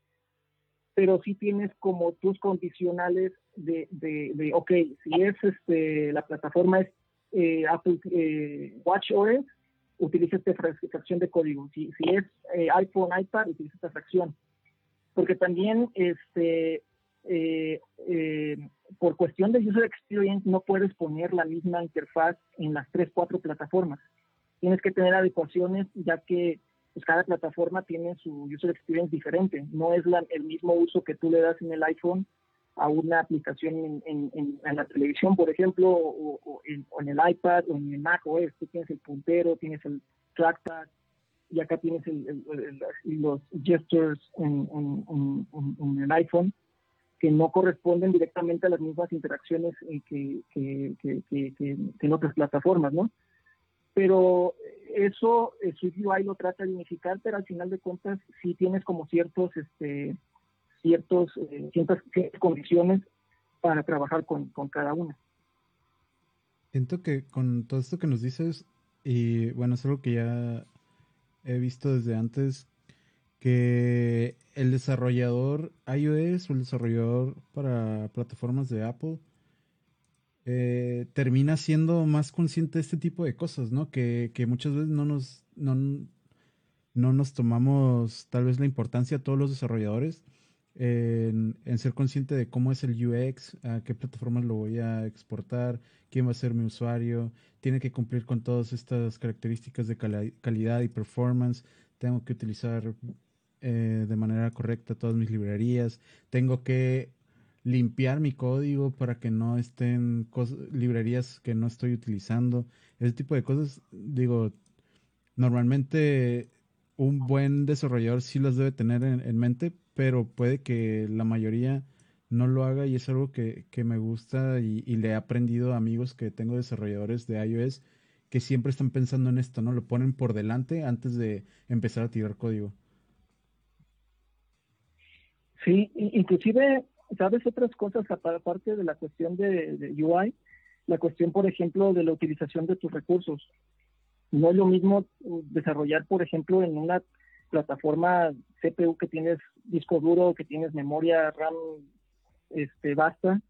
pero sí tienes como tus condicionales de, de, de ok, si es este, la plataforma es eh, Apple eh, WatchOS, utiliza esta fracción de código. Si, si es eh, iPhone, iPad, utiliza esta fracción. Porque también este, eh, eh, por cuestión de user experience no puedes poner la misma interfaz en las tres, cuatro plataformas. Tienes que tener adecuaciones ya que pues, cada plataforma tiene su user experience diferente. No es el mismo uso que tú le das en el iPhone a una aplicación en, la televisión, por ejemplo, o, en, el iPad o en el Mac OS. Tú tienes el puntero, tienes el trackpad y acá tienes los gestures en, el iPhone que no corresponden directamente a las mismas interacciones que, en otras plataformas, ¿no? Pero eso, el UI lo trata de unificar, pero al final de cuentas sí tienes como ciertos, este, ciertos, eh, ciertas, condiciones para trabajar con, con cada una. Siento que con todo esto que nos dices, y bueno, es algo que ya he visto desde antes, que el desarrollador iOS o el desarrollador para plataformas de Apple eh, termina siendo más consciente de este tipo de cosas, ¿no? Que, muchas veces no nos, no, no, nos tomamos tal vez la importancia a todos los desarrolladores en, ser consciente de cómo es el UX, a qué plataformas lo voy a exportar, quién va a ser mi usuario, tiene que cumplir con todas estas características de calidad y performance, tengo que utilizar eh, de manera correcta todas mis librerías, tengo que limpiar mi código para que no estén librerías que no estoy utilizando, ese tipo de cosas, digo, normalmente un buen desarrollador sí las debe tener en, mente, pero puede que la mayoría no lo haga y es algo que, me gusta y, y, le he aprendido a amigos que tengo desarrolladores de iOS que siempre están pensando en esto, ¿no? Lo ponen por delante antes de empezar a tirar código. Sí, inclusive, ¿sabes otras cosas aparte de la cuestión de, UI? La cuestión, por ejemplo, de la utilización de tus recursos. No es lo mismo desarrollar, por ejemplo, en una plataforma CPU que tienes disco duro, que tienes memoria RAM este, basta,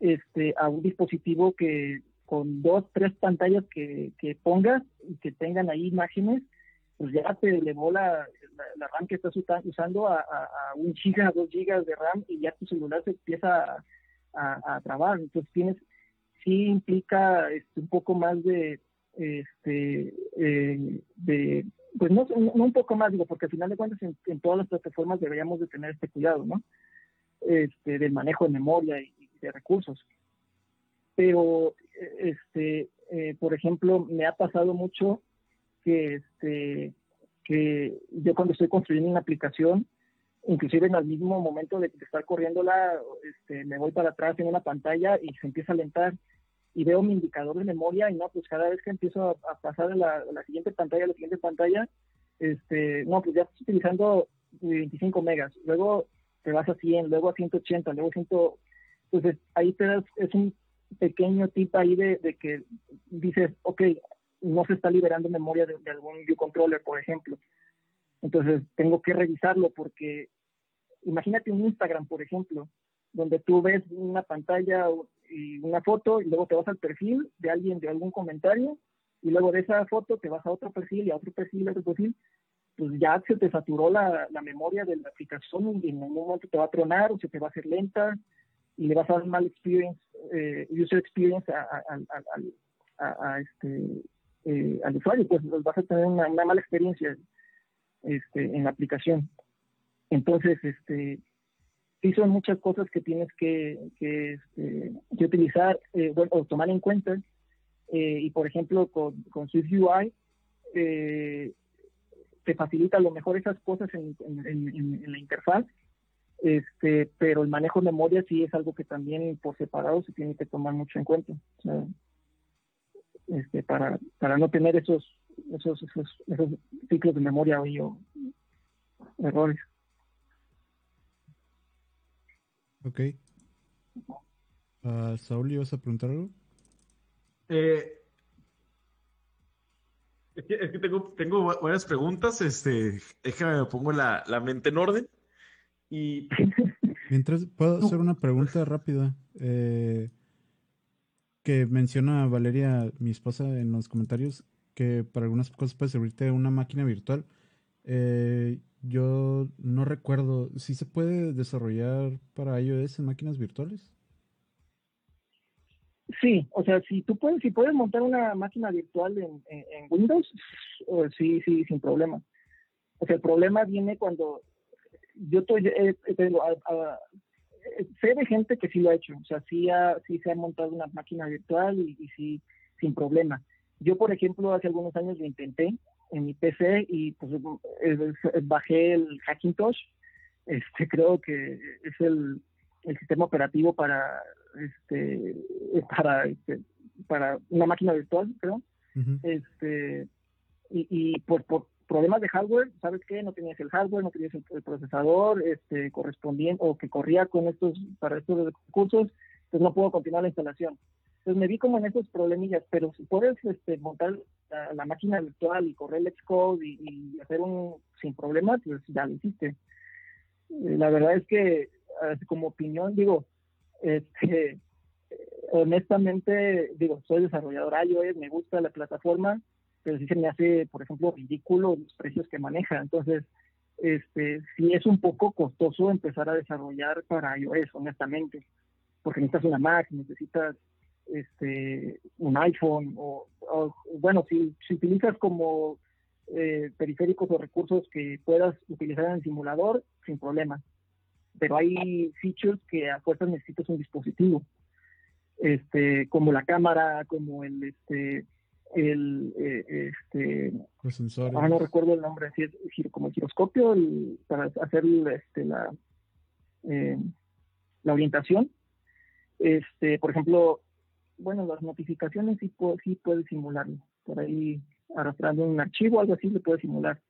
este, a un dispositivo que con dos, tres pantallas que, que pongas y que tengan ahí imágenes, pues ya te elevó la, la, RAM que estás usando a, un giga, dos gigas de RAM y ya tu celular se empieza a, trabar. Entonces tienes, sí implica este, un poco más de, este, eh, de, pues no, no, un poco más, digo, porque al final de cuentas en, todas las plataformas deberíamos de tener este cuidado, ¿no? Este, del manejo de memoria y, de recursos. Pero, este, eh, por ejemplo, me ha pasado mucho que, este, que yo cuando estoy construyendo una aplicación, inclusive en el mismo momento de, estar corriéndola, este, me voy para atrás en una pantalla y se empieza a alentar y veo mi indicador de memoria y no, pues cada vez que empiezo a, pasar de la, la, siguiente pantalla a la siguiente pantalla, este, no, pues ya estoy utilizando 25 megas, luego te vas a 100, luego a 180, luego 100, entonces ahí te das, es un pequeño tip ahí de, de que dices, ok, no se está liberando memoria de, algún view controller, por ejemplo. Entonces tengo que revisarlo porque imagínate un Instagram, por ejemplo, donde tú ves una pantalla y una foto y luego te vas al perfil de alguien de algún comentario y luego de esa foto te vas a otro perfil y a otro perfil a otro perfil, pues ya se te saturó la, memoria de la aplicación y en algún momento te va a tronar o se te va a hacer lenta y le vas a dar mal experience, eh, user experience a, este, eh, al usuario, pues vas a tener una, mala experiencia este, en la aplicación. Entonces, este, sí son muchas cosas que tienes que, que, este, utilizar eh, o tomar en cuenta eh, y por ejemplo con, con SwiftUI eh, te facilita a lo mejor esas cosas en, la interfaz, este, pero el manejo de memoria sí es algo que también por separado se tiene que tomar mucho en cuenta. Este, para, para no tener esos, esos, esos, esos ciclos de memoria o errores. Ok. Uh, Saúl, ¿ibas a preguntar algo? Eh, es que, tengo, tengo buenas preguntas. Este, déjame me pongo la, la mente en orden. Y. Mientras, puedo hacer una pregunta rápida. Eh, que menciona Valeria, mi esposa, en los comentarios, que para algunas cosas puede servirte una máquina virtual. Eh, yo no recuerdo, ¿sí se puede desarrollar para iOS en máquinas virtuales? Sí, o sea, si tú puedes, si puedes montar una máquina virtual en, Windows, sí, sí, sin problema. O sea, el problema viene cuando yo estoy, eh, sé de gente que sí lo ha hecho, o sea, sí, ha, sí se ha montado una máquina virtual y, y sí, sin problema. Yo, por ejemplo, hace algunos años lo intenté en mi PC y pues bajé el Hackintosh. Este, creo que es el, el sistema operativo para este para este, para una máquina virtual, creo. Este y, y por, por problemas de hardware, ¿sabes qué? No tenías el hardware, no tenías el, procesador este correspondiente o que corría con estos para estos recursos, pues no puedo continuar la instalación. Entonces me vi como en esos problemillas, pero si puedes este, montar la, máquina virtual y correr el Xcode y, y, hacer un sin problemas, pues ya lo hiciste. Eh, la verdad es que como opinión digo, este, honestamente digo, soy desarrollador iOS, me gusta la plataforma, pero sí se me hace, por ejemplo, ridículo los precios que maneja. Entonces, este, sí es un poco costoso empezar a desarrollar para iOS, honestamente, porque necesitas una Mac, necesitas este, un iPhone o, bueno, si, si, utilizas como eh, periféricos o recursos que puedas utilizar en el simulador, sin problema. Pero hay features que a fuerzas necesitas un dispositivo, este, como la cámara, como el, este, el, eh, este. Ah, no recuerdo el nombre, así es como el giroscopio para hacer este, la, eh, la orientación. Este, por ejemplo, bueno, las notificaciones sí, puede, sí puede simularlo. Por ahí arrastrando un archivo, algo así, se puede simular.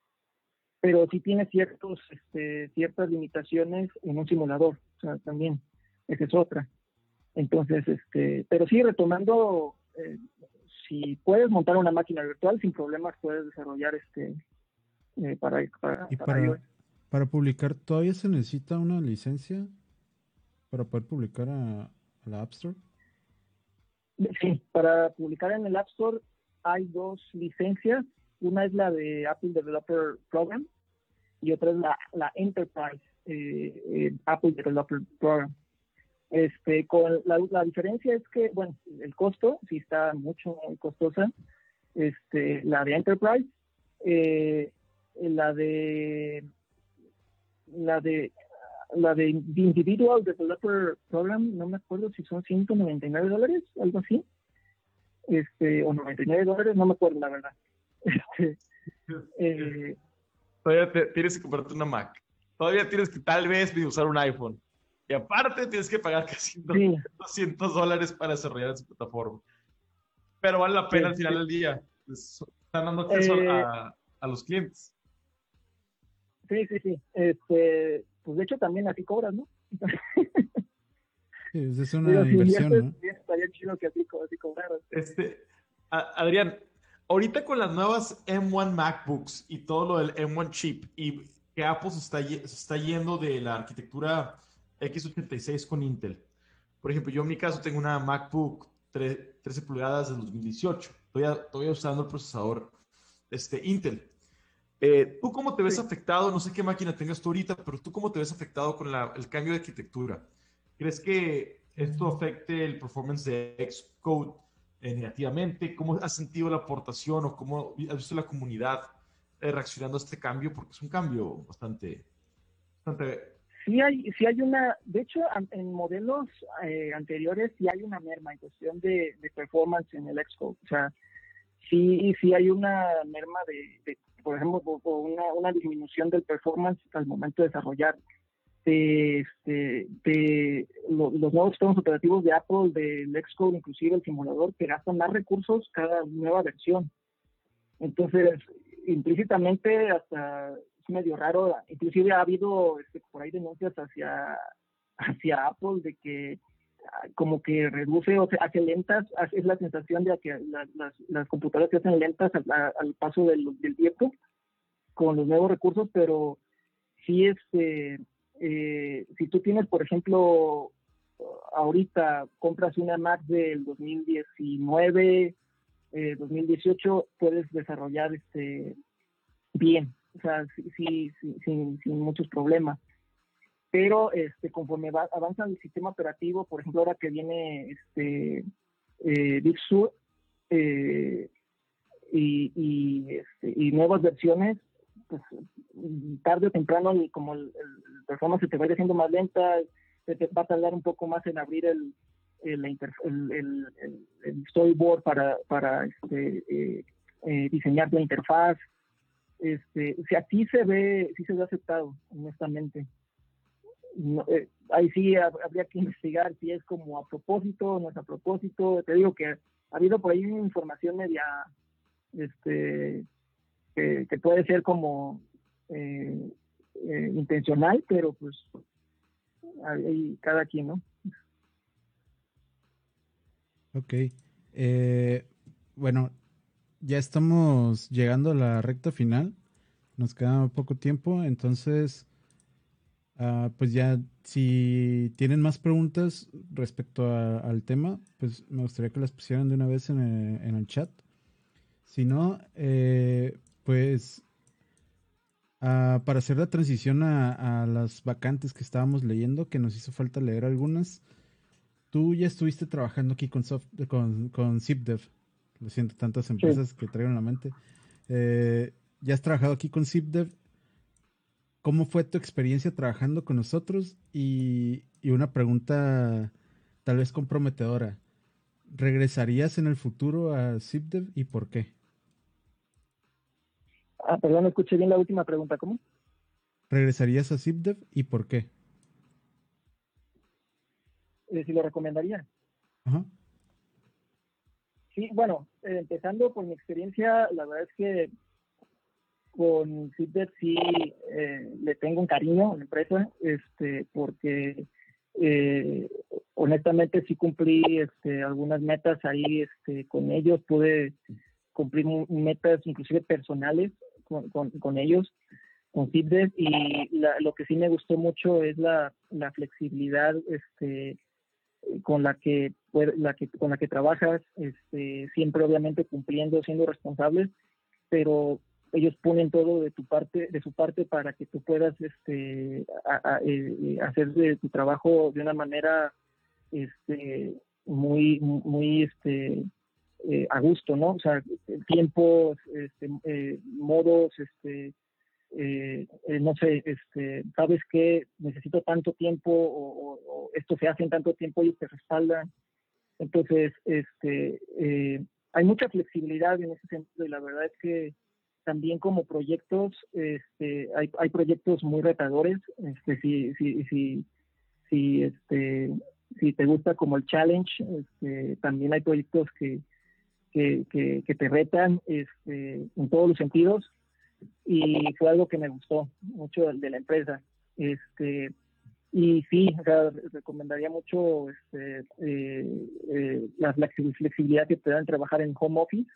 Pero sí tiene ciertos, este, ciertas limitaciones en un simulador, o sea, también, esa es otra. Entonces, este, pero sí, retomando, eh, si puedes montar una máquina virtual, sin problemas puedes desarrollar este eh, para, para, ¿Y para, para, publicar, ¿todavía se necesita una licencia para poder publicar a la App Store? Sí, para publicar en el App Store hay dos licencias. Una es la de Apple Developer Program y otra es la, la Enterprise eh, eh, Apple Developer Program. Este, con la, la, diferencia es que, bueno, el costo sí está mucho muy costosa. Este, la de Enterprise, eh, la de la de la de Individual Developer Program, no me acuerdo si son 199 dólares, algo así, este, o 99 dólares, no me acuerdo la verdad. Este, eh, Todavía tienes que comprarte una Mac. Todavía tienes que tal vez usar un iPhone. Y aparte tienes que pagar casi 200 dólares para desarrollar esa plataforma. Pero vale la pena al final del día. Están dando acceso eh, a, a, los clientes. Sí, sí, sí. Este, pues de hecho también así cobras, ¿no? Sí, es una inversión, ¿no? Estaría chido que así, así Este, Adrián, ahorita con las nuevas M1 MacBooks y todo lo del M1 chip y que Apple se está, se está yendo de la arquitectura x86 con Intel. Por ejemplo, yo en mi caso tengo una MacBook 13 pulgadas de 2018. Estoy, estoy usando el procesador este, Intel. Eh, ¿Tú cómo te ves afectado? No sé qué máquina tengas tú ahorita, pero ¿tú cómo te ves afectado con el cambio de arquitectura? ¿Crees que esto afecte el performance de Xcode eh, negativamente? ¿Cómo has sentido la aportación o cómo has visto la comunidad eh, reaccionando a este cambio? Porque es un cambio bastante... bastante sí hay, sí hay una, de hecho, en modelos eh, anteriores sí hay una merma en cuestión de, performance en el Xcode. O sea, sí, sí hay una merma de, por ejemplo, una, una, disminución del performance al momento de desarrollar. De, este, de los nuevos sistemas operativos de Apple, del Xcode, inclusive el simulador, que gastan más recursos cada nueva versión. Entonces, implícitamente hasta medio raro. Inclusive ha habido este, por ahí denuncias hacia, hacia Apple de que ah, como que reduce o se hace lentas, es la sensación de que las, las, computadoras se hacen lentas al, paso del, tiempo con los nuevos recursos, pero si este, eh, si tú tienes, por ejemplo, ahorita compras una Mac del 2019, 2018, eh, puedes desarrollar este bien o sea, sí, sí, sin, muchos problemas. Pero este, conforme avanza el sistema operativo, por ejemplo, ahora que viene este, eh, eh, y, este, y, nuevas versiones, pues tarde o temprano, como el, el performance se te va haciendo más lenta, se te va a tardar un poco más en abrir el, el, el, el storyboard para, para este, eh, eh, diseñar la interfaz este, si aquí se ve, sí se ve aceptado, honestamente. Eh, ahí sí habría que investigar si es como a propósito o no es a propósito. Te digo que ha habido por ahí información media, este, que, puede ser como eh, eh, intencional, pero pues ahí cada quien, ¿no? Ok. bueno, ya estamos llegando a la recta final. Nos queda poco tiempo, entonces, ah, pues ya, si tienen más preguntas respecto al tema, pues me gustaría que las pusieran de una vez en el, chat. Si no, eh, pues ah, para hacer la transición a, las vacantes que estábamos leyendo, que nos hizo falta leer algunas, tú ya estuviste trabajando aquí con, con, con ZipDev. Lo siento, tantas empresas que traigo en la mente. Eh, ya has trabajado aquí con ZipDev. ¿Cómo fue tu experiencia trabajando con nosotros? Y, una pregunta tal vez comprometedora. ¿Regresarías en el futuro a ZipDev y por qué? Ah, perdón, escuché bien la última pregunta. ¿Cómo? ¿Regresarías a ZipDev y por qué? Eh, si lo recomendaría. Ajá. Sí, bueno, eh, empezando por mi experiencia, la verdad es que con Fitbit sí eh, le tengo un cariño a la empresa, este, porque eh, honestamente sí cumplí este, algunas metas ahí este, con ellos, pude cumplir metas inclusive personales con, con, ellos, con Fitbit, y lo que sí me gustó mucho es la, la flexibilidad este, con la que, la que con la que trabajas, este, siempre obviamente cumpliendo, siendo responsables, pero ellos ponen todo de tu parte, de su parte para que tú puedas este, eh, hacer de tu trabajo de una manera este, muy, muy este, eh, a gusto, ¿no? O sea, tiempos, este, eh, modos, este, eh, eh, no sé, este, sabes que necesito tanto tiempo o, esto se hace en tanto tiempo y te respaldan. Entonces, este, eh, hay mucha flexibilidad en ese sentido y la verdad es que también como proyectos, este, hay, hay proyectos muy retadores. Este, si, si, si, si, este, si te gusta como el challenge, este, también hay proyectos que, que, te retan este, en todos los sentidos y fue algo que me gustó mucho de la empresa. Este, y sí, recomendaría mucho este, eh, eh, la flexibilidad que te dan trabajar en home office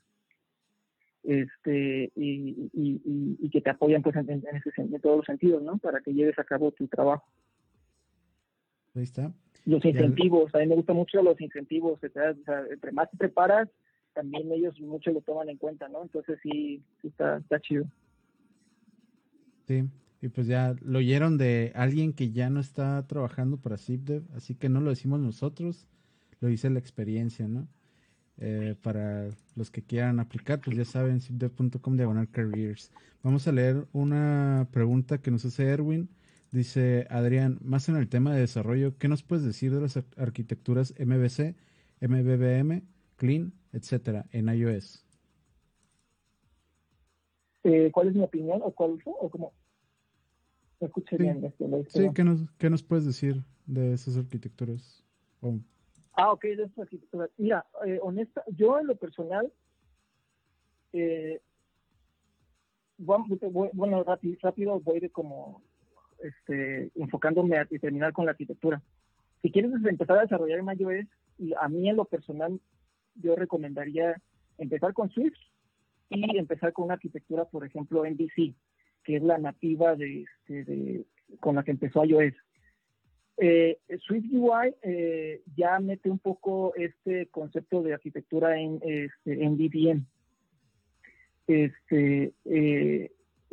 este, y, y, que te apoyan pues, en, en, todos los sentidos, ¿no? Para que lleves a cabo tu trabajo. Ahí está. Los incentivos, a mí me gustan mucho los incentivos, entre más te preparas, también ellos mucho lo toman en cuenta, ¿no? Entonces sí, sí está, está chido. Sí, y pues ya lo oyeron de alguien que ya no está trabajando para ZipDev, así que no lo decimos nosotros, lo dice la experiencia, ¿no? Eh, para los que quieran aplicar, pues ya saben, zipdev.com diagonal careers. Vamos a leer una pregunta que nos hace Erwin Dice Adrián, más en el tema de desarrollo, ¿qué nos puedes decir de las arquitecturas MVC, MVVM, Clean, etcétera, en iOS? Eh, ¿Cuál es mi opinión o cuál? ¿O cómo? No escuché bien. Este, sí, ¿qué nos, ¿qué nos puedes decir de esas arquitecturas? Ah, ok, de esas arquitecturas. Mira, eh, honesta, yo en lo personal, eh, bueno, rápido, rápido voy de como este, enfocándome a terminar con la arquitectura. Si quieres empezar a desarrollar en iOS, y a mí en lo personal, yo recomendaría empezar con Swift y empezar con una arquitectura, por ejemplo, MVC, que es la nativa de, este, con la que empezó iOS. Eh, Swift UI eh, ya mete un poco este concepto de arquitectura en, este, en DVM. Este, eh,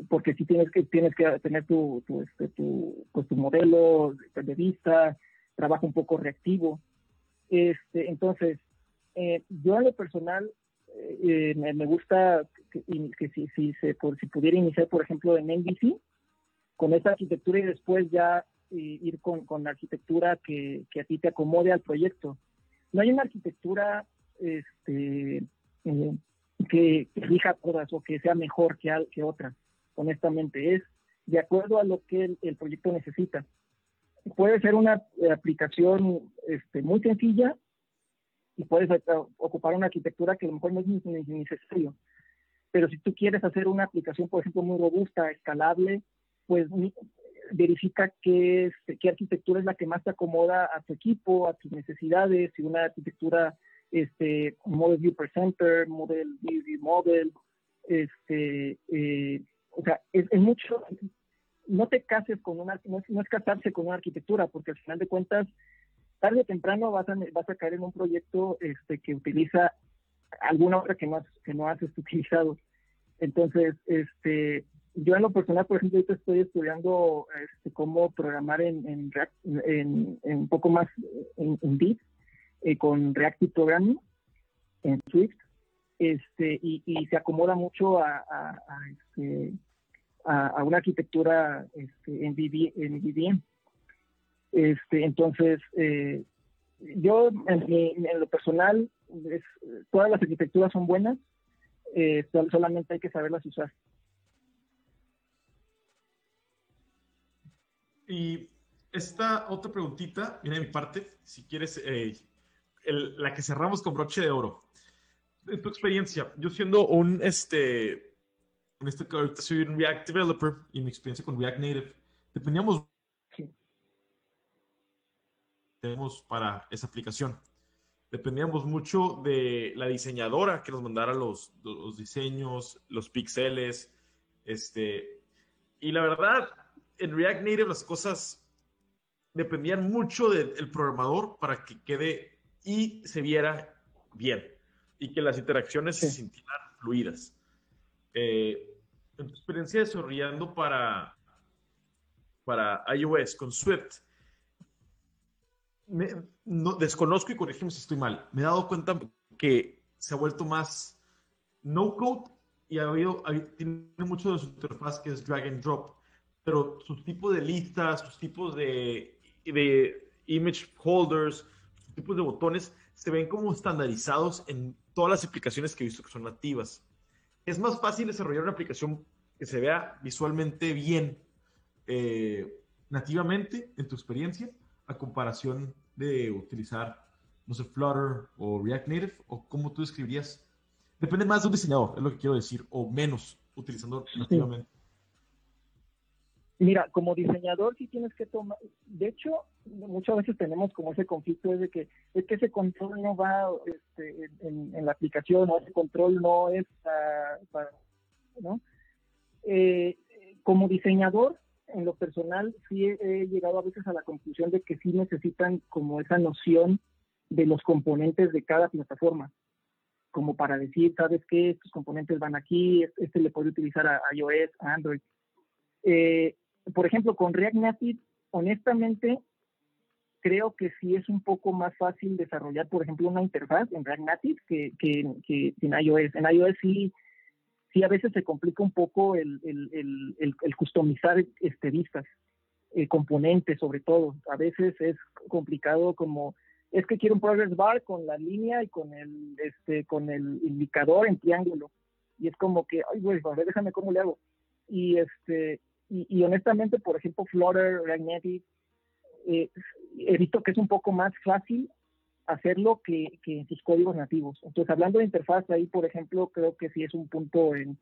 porque si tienes que tienes que tener tu, tu, este, tu, pues, tu modelo de vista, trabajo un poco reactivo. Este, entonces, eh, yo en lo personal eh, me, me, gusta que, si, si, se, por, si pudiera iniciar, por ejemplo, en MVC, con esa arquitectura y después ya eh, ir con, con la arquitectura que, que, a ti te acomode al proyecto. No hay una arquitectura este, eh, que, elija todas o que sea mejor que, al, que otra honestamente, es de acuerdo a lo que el, proyecto necesita. Puede ser una aplicación este, muy sencilla y puedes ocupar una arquitectura que a lo mejor no es necesario. Pero si tú quieres hacer una aplicación, por ejemplo, muy robusta, escalable, pues verifica qué, qué arquitectura es la que más te acomoda a tu equipo, a tus necesidades, si una arquitectura, este, Model View Presenter, Model View Model, este, eh, o sea, es, mucho, no te cases con una, no es, casarse con una arquitectura, porque al final de cuentas, tarde o temprano vas a, vas caer en un proyecto este, que utiliza alguna otra que no has, que no has utilizado. Entonces, este, yo en lo personal, por ejemplo, ahorita estoy estudiando este, cómo programar en, un poco más en, en eh, con Reactive Programming, en Swift, este, y, se acomoda mucho a, este, a, una arquitectura este, en, en Este, entonces, eh, yo en, lo personal, todas las arquitecturas son buenas, eh, solamente hay que saberlas usar. Y esta otra preguntita viene de mi parte, si quieres, eh, la que cerramos con broche de oro. En tu experiencia, yo siendo un, este, en este soy un React developer y mi experiencia con React Native, dependíamos tenemos para esa aplicación. Dependíamos mucho de la diseñadora que nos mandara los, los diseños, los píxeles, este, y la verdad, en React Native las cosas dependían mucho del programador para que quede y se viera bien y que las interacciones se sintieran fluidas. Eh, en tu experiencia desarrollando para, para iOS con Swift, no, desconozco y corrígeme si estoy mal. Me he dado cuenta que se ha vuelto más no code y ha habido, tiene mucho de su interfaz que es drag and drop, pero sus tipos de listas, sus tipos de, de image holders, sus tipos de botones se ven como estandarizados en todas las aplicaciones que he visto que son nativas es más fácil desarrollar una aplicación que se vea visualmente bien eh, nativamente en tu experiencia a comparación de utilizar, no sé, Flutter o React Native o cómo tú escribirías. Depende más de un diseñador, es lo que quiero decir, o menos utilizando nativamente. Mira, como diseñador sí tienes que tomar, de hecho, muchas veces tenemos como ese conflicto de que es que ese control no va este, en, la aplicación, o ese control no es para, ¿no? Eh, como diseñador, en lo personal, sí he, llegado a veces a la conclusión de que sí necesitan como esa noción de los componentes de cada plataforma, como para decir, ¿sabes qué? Estos componentes van aquí, este le puede utilizar a iOS, a Android. Eh, por ejemplo, con React Native, honestamente, creo que sí es un poco más fácil desarrollar, por ejemplo, una interfaz en React Native que, que, en iOS. En iOS sí, sí a veces se complica un poco el, el, el, el customizar este, vistas. eh, componentes sobre todo. A veces es complicado como es que quiero un progress bar con la línea y con el este con el indicador en triángulo y es como que ay güey ver déjame cómo le hago y este y, honestamente por ejemplo Flutter React eh, he visto que es un poco más fácil hacerlo que, que en sus códigos nativos entonces hablando de interfaz ahí por ejemplo creo que sí es un punto en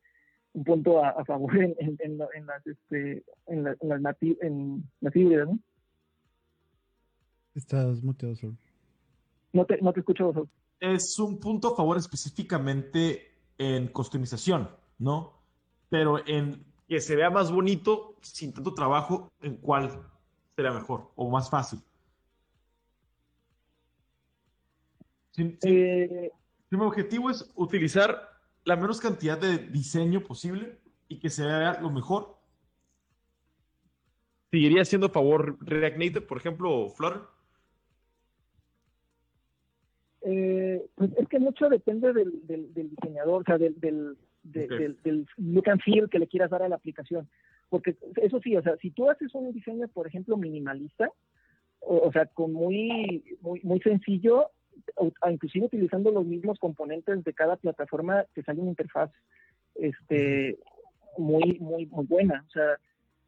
un punto a, favor en, en, en, las este en, las en las híbridas ¿no? Estás muteado, solo. No te, no te escucho. Es un punto a favor específicamente en customización, ¿no? Pero en que se vea más bonito, sin tanto trabajo, ¿en cuál sería mejor o más fácil? Eh, mi objetivo es utilizar la menos cantidad de diseño posible y que se vea lo mejor. ¿Seguiría siendo a favor React Native, por ejemplo, o Flutter? Eh, pues es que mucho depende del, diseñador, o sea, del, del, del, look and feel que le quieras dar a la aplicación. Porque eso sí, o sea, si tú haces un diseño, por ejemplo, minimalista, o, sea, con muy, muy, muy sencillo, o, inclusive utilizando los mismos componentes de cada plataforma, te sale una interfaz este, muy, muy, muy buena. O sea,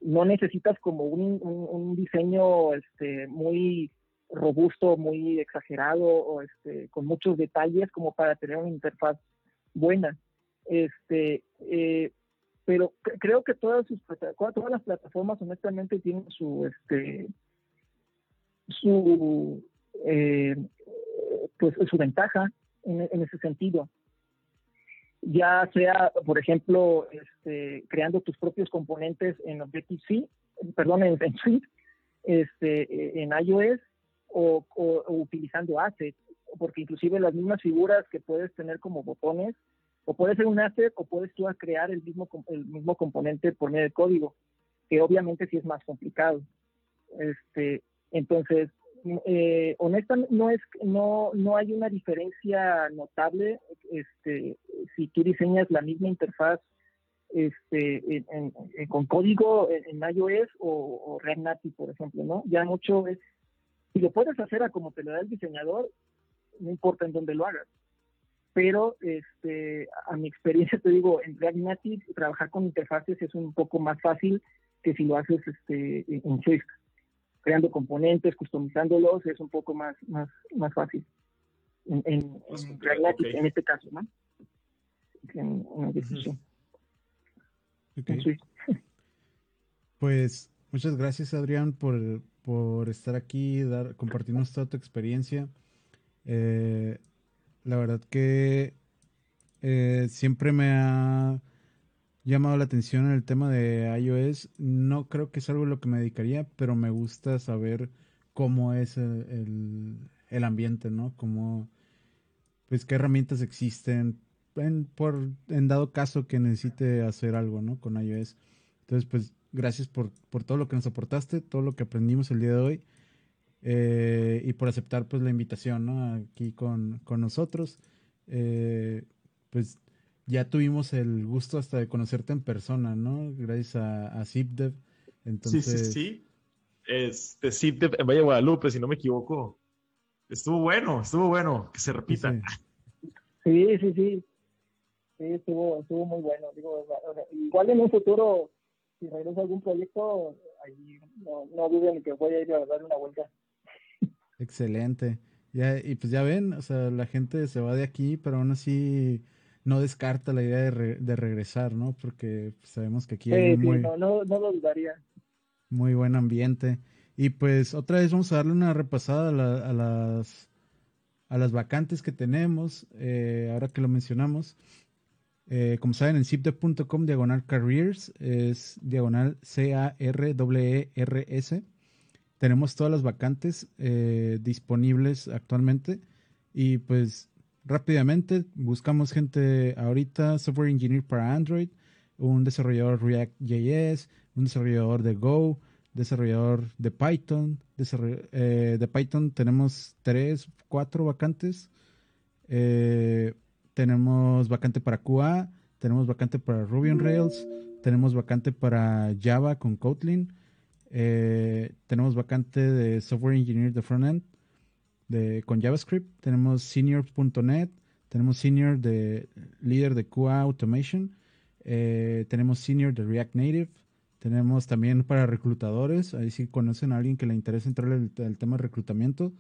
no necesitas como un, un, diseño este, muy robusto, muy exagerado o este, con muchos detalles como para tener una interfaz buena. Este, eh, pero creo que todas sus todas las plataformas honestamente tienen su este su eh, pues su ventaja en, ese sentido ya sea por ejemplo este, creando tus propios componentes en Objective C perdón en, en este en iOS o, utilizando assets, porque inclusive las mismas figuras que puedes tener como botones, o puede ser un asset o puedes tú crear el mismo, el mismo componente por medio de código, que obviamente sí es más complicado. Este, entonces, eh, honestamente no es no no hay una diferencia notable este si tú diseñas la misma interfaz este con código en, iOS o, o, React Native por ejemplo no ya mucho es si lo puedes hacer a como te lo da el diseñador, no importa en dónde lo hagas. Pero este, a mi experiencia te digo, en React Native trabajar con interfaces es un poco más fácil que si lo haces este, en Swift. Creando componentes, customizándolos, es un poco más, más, más fácil. En, React Native, en este caso, ¿no? En, Pues muchas gracias, Adrián, por, por estar aquí, dar, compartirnos toda tu experiencia. Eh, la verdad que eh, siempre me ha llamado la atención el tema de iOS. No creo que es algo a lo que me dedicaría, pero me gusta saber cómo es el, el, ambiente, ¿no? Cómo, pues, qué herramientas existen en, por, en dado caso que necesite hacer algo, ¿no? Con iOS. Entonces, pues, Gracias por, todo lo que nos aportaste, todo lo que aprendimos el día de hoy. Eh, y por aceptar pues la invitación ¿no? aquí con, nosotros. Eh, pues ya tuvimos el gusto hasta de conocerte en persona, ¿no? Gracias a, a ZipDev. Entonces... Sí, sí, sí. Este ZipDev en Valle de Guadalupe, si no me equivoco. Estuvo bueno, estuvo bueno, que se repita. Sí, sí, sí. Sí, estuvo, estuvo muy bueno. Digo, igual en un futuro si regreso a algún proyecto, ahí no, no duden que voy a ir a dar una vuelta. Excelente. Ya, y pues ya ven, o sea, la gente se va de aquí, pero aún así no descarta la idea de, de regresar, ¿no? Porque sabemos que aquí hay muy, no, no, lo dudaría. Muy buen ambiente. Y pues otra vez vamos a darle una repasada a, las a las vacantes que tenemos, eh, ahora que lo mencionamos. Eh, como saben, en zipdev.com diagonal careers es diagonal C-A-R-E-R-S. Tenemos todas las vacantes eh, disponibles actualmente. Y pues rápidamente buscamos gente ahorita, software engineer para Android, un desarrollador React.js, un desarrollador de Go, desarrollador de Python. Eh, de Python tenemos tres, cuatro vacantes. Eh, tenemos vacante para QA, tenemos vacante para Ruby on Rails, tenemos vacante para Java con Kotlin, Eh, tenemos vacante de Software Engineer de Frontend de, con JavaScript. Tenemos Senior.net. Tenemos Senior de líder de QA Automation. Eh, tenemos Senior de React Native. Tenemos también para reclutadores. Ahí si conocen a alguien que le interesa entrar al, tema de reclutamiento.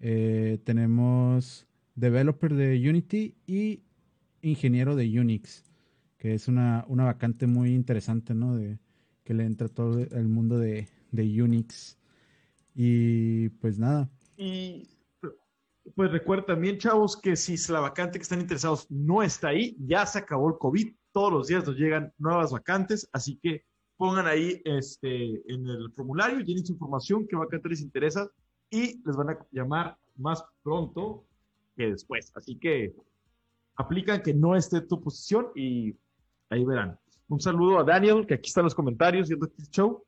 Eh, tenemos Developer de Unity y Ingeniero de Unix, que es una, una vacante muy interesante, ¿no? De, que le entra todo el mundo de, Unix. Y pues nada. Y pues recuerda también, chavos, que si la vacante que están interesados no está ahí, ya se acabó el COVID. Todos los días nos llegan nuevas vacantes, así que pongan ahí este, en el formulario, llenen su información, qué vacante les interesa y les van a llamar más pronto que después. Así que aplican que no esté tu posición y ahí verán. Un saludo a Daniel, que aquí están los comentarios viendo este show.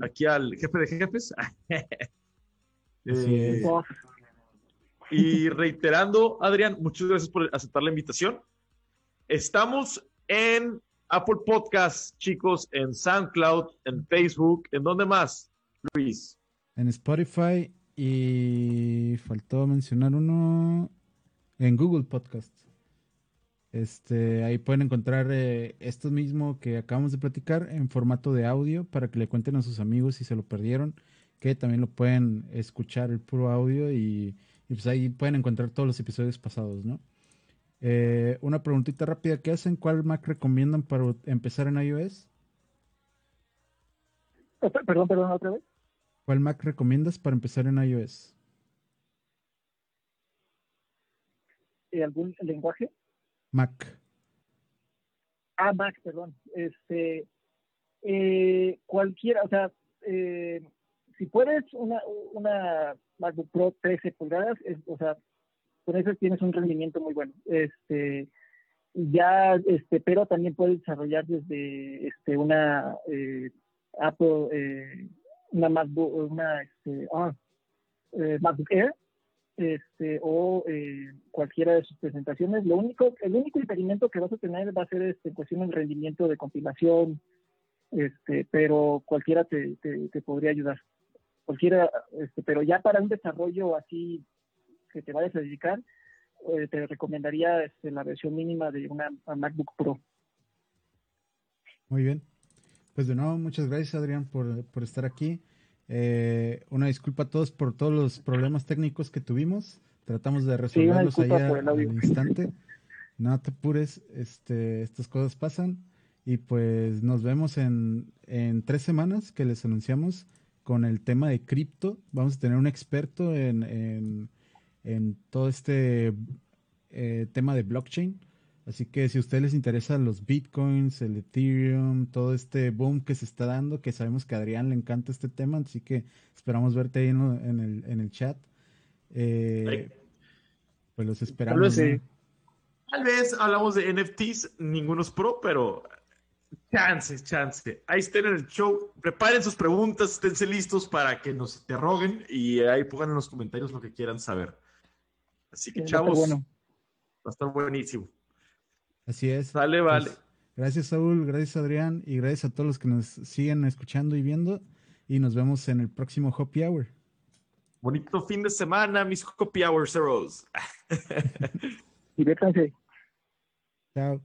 Aquí al jefe de jefes. Eh, y reiterando, Adrián, muchas gracias por aceptar la invitación. Estamos en Apple Podcasts, chicos, en SoundCloud, en Facebook, ¿en dónde más, Luis? En Spotify y faltó mencionar uno en Google Podcasts. Este, ahí pueden encontrar eh, esto mismo que acabamos de platicar en formato de audio para que le cuenten a sus amigos si se lo perdieron, que también lo pueden escuchar el puro audio y, pues ahí pueden encontrar todos los episodios pasados, ¿no? Eh, una preguntita rápida, ¿qué hacen? ¿Cuál Mac recomiendan para empezar en iOS? Perdón, perdón, otra vez. ¿Cuál Mac recomiendas para empezar en iOS? ¿Algún lenguaje? Mac. Ah, Mac, perdón. Este, eh, cualquiera, o sea, eh, si puedes una, una MacBook Pro 13 pulgadas, o sea, con eso tienes un rendimiento muy bueno. Este, ya, este, pero también puedes desarrollar desde este, una eh, Apple, eh, una MacBook, una este, ah, eh, MacBook Air este, o eh, cualquiera de sus presentaciones. Lo único, el único impedimento que vas a tener va a ser este, cuestión del rendimiento de compilación, este, pero cualquiera te, te, podría ayudar. Cualquiera, este, pero ya para un desarrollo así que te vayas a dedicar, eh, te recomendaría este, la versión mínima de una, MacBook Pro. Muy bien. Pues de nuevo, muchas gracias Adrián por, por estar aquí. Eh, una disculpa a todos por todos los problemas técnicos que tuvimos. Tratamos de resolverlos ahí al instante. No te apures, este, estas cosas pasan. Y pues nos vemos en, en tres semanas que les anunciamos con el tema de cripto. Vamos a tener un experto en, en, todo este eh, tema de blockchain. Así que si a ustedes les interesan los bitcoins, el Ethereum, todo este boom que se está dando, que sabemos que a Adrián le encanta este tema, así que esperamos verte ahí en, el, en el, chat. Eh, pues los esperamos. Tal vez, hablamos de NFTs, ninguno es pro, pero chance, chance. Ahí estén en el show, preparen sus preguntas, esténse listos para que nos interroguen y ahí pongan en los comentarios lo que quieran saber. Así que, chavos, va a estar buenísimo. Así es. Vale, vale. Pues, gracias, Saúl. Gracias, Adrián. Y gracias a todos los que nos siguen escuchando y viendo. Y nos vemos en el próximo Happy Hour. Bonito fin de semana, mis Happy Hour Zeros. Diviértanse. Chao.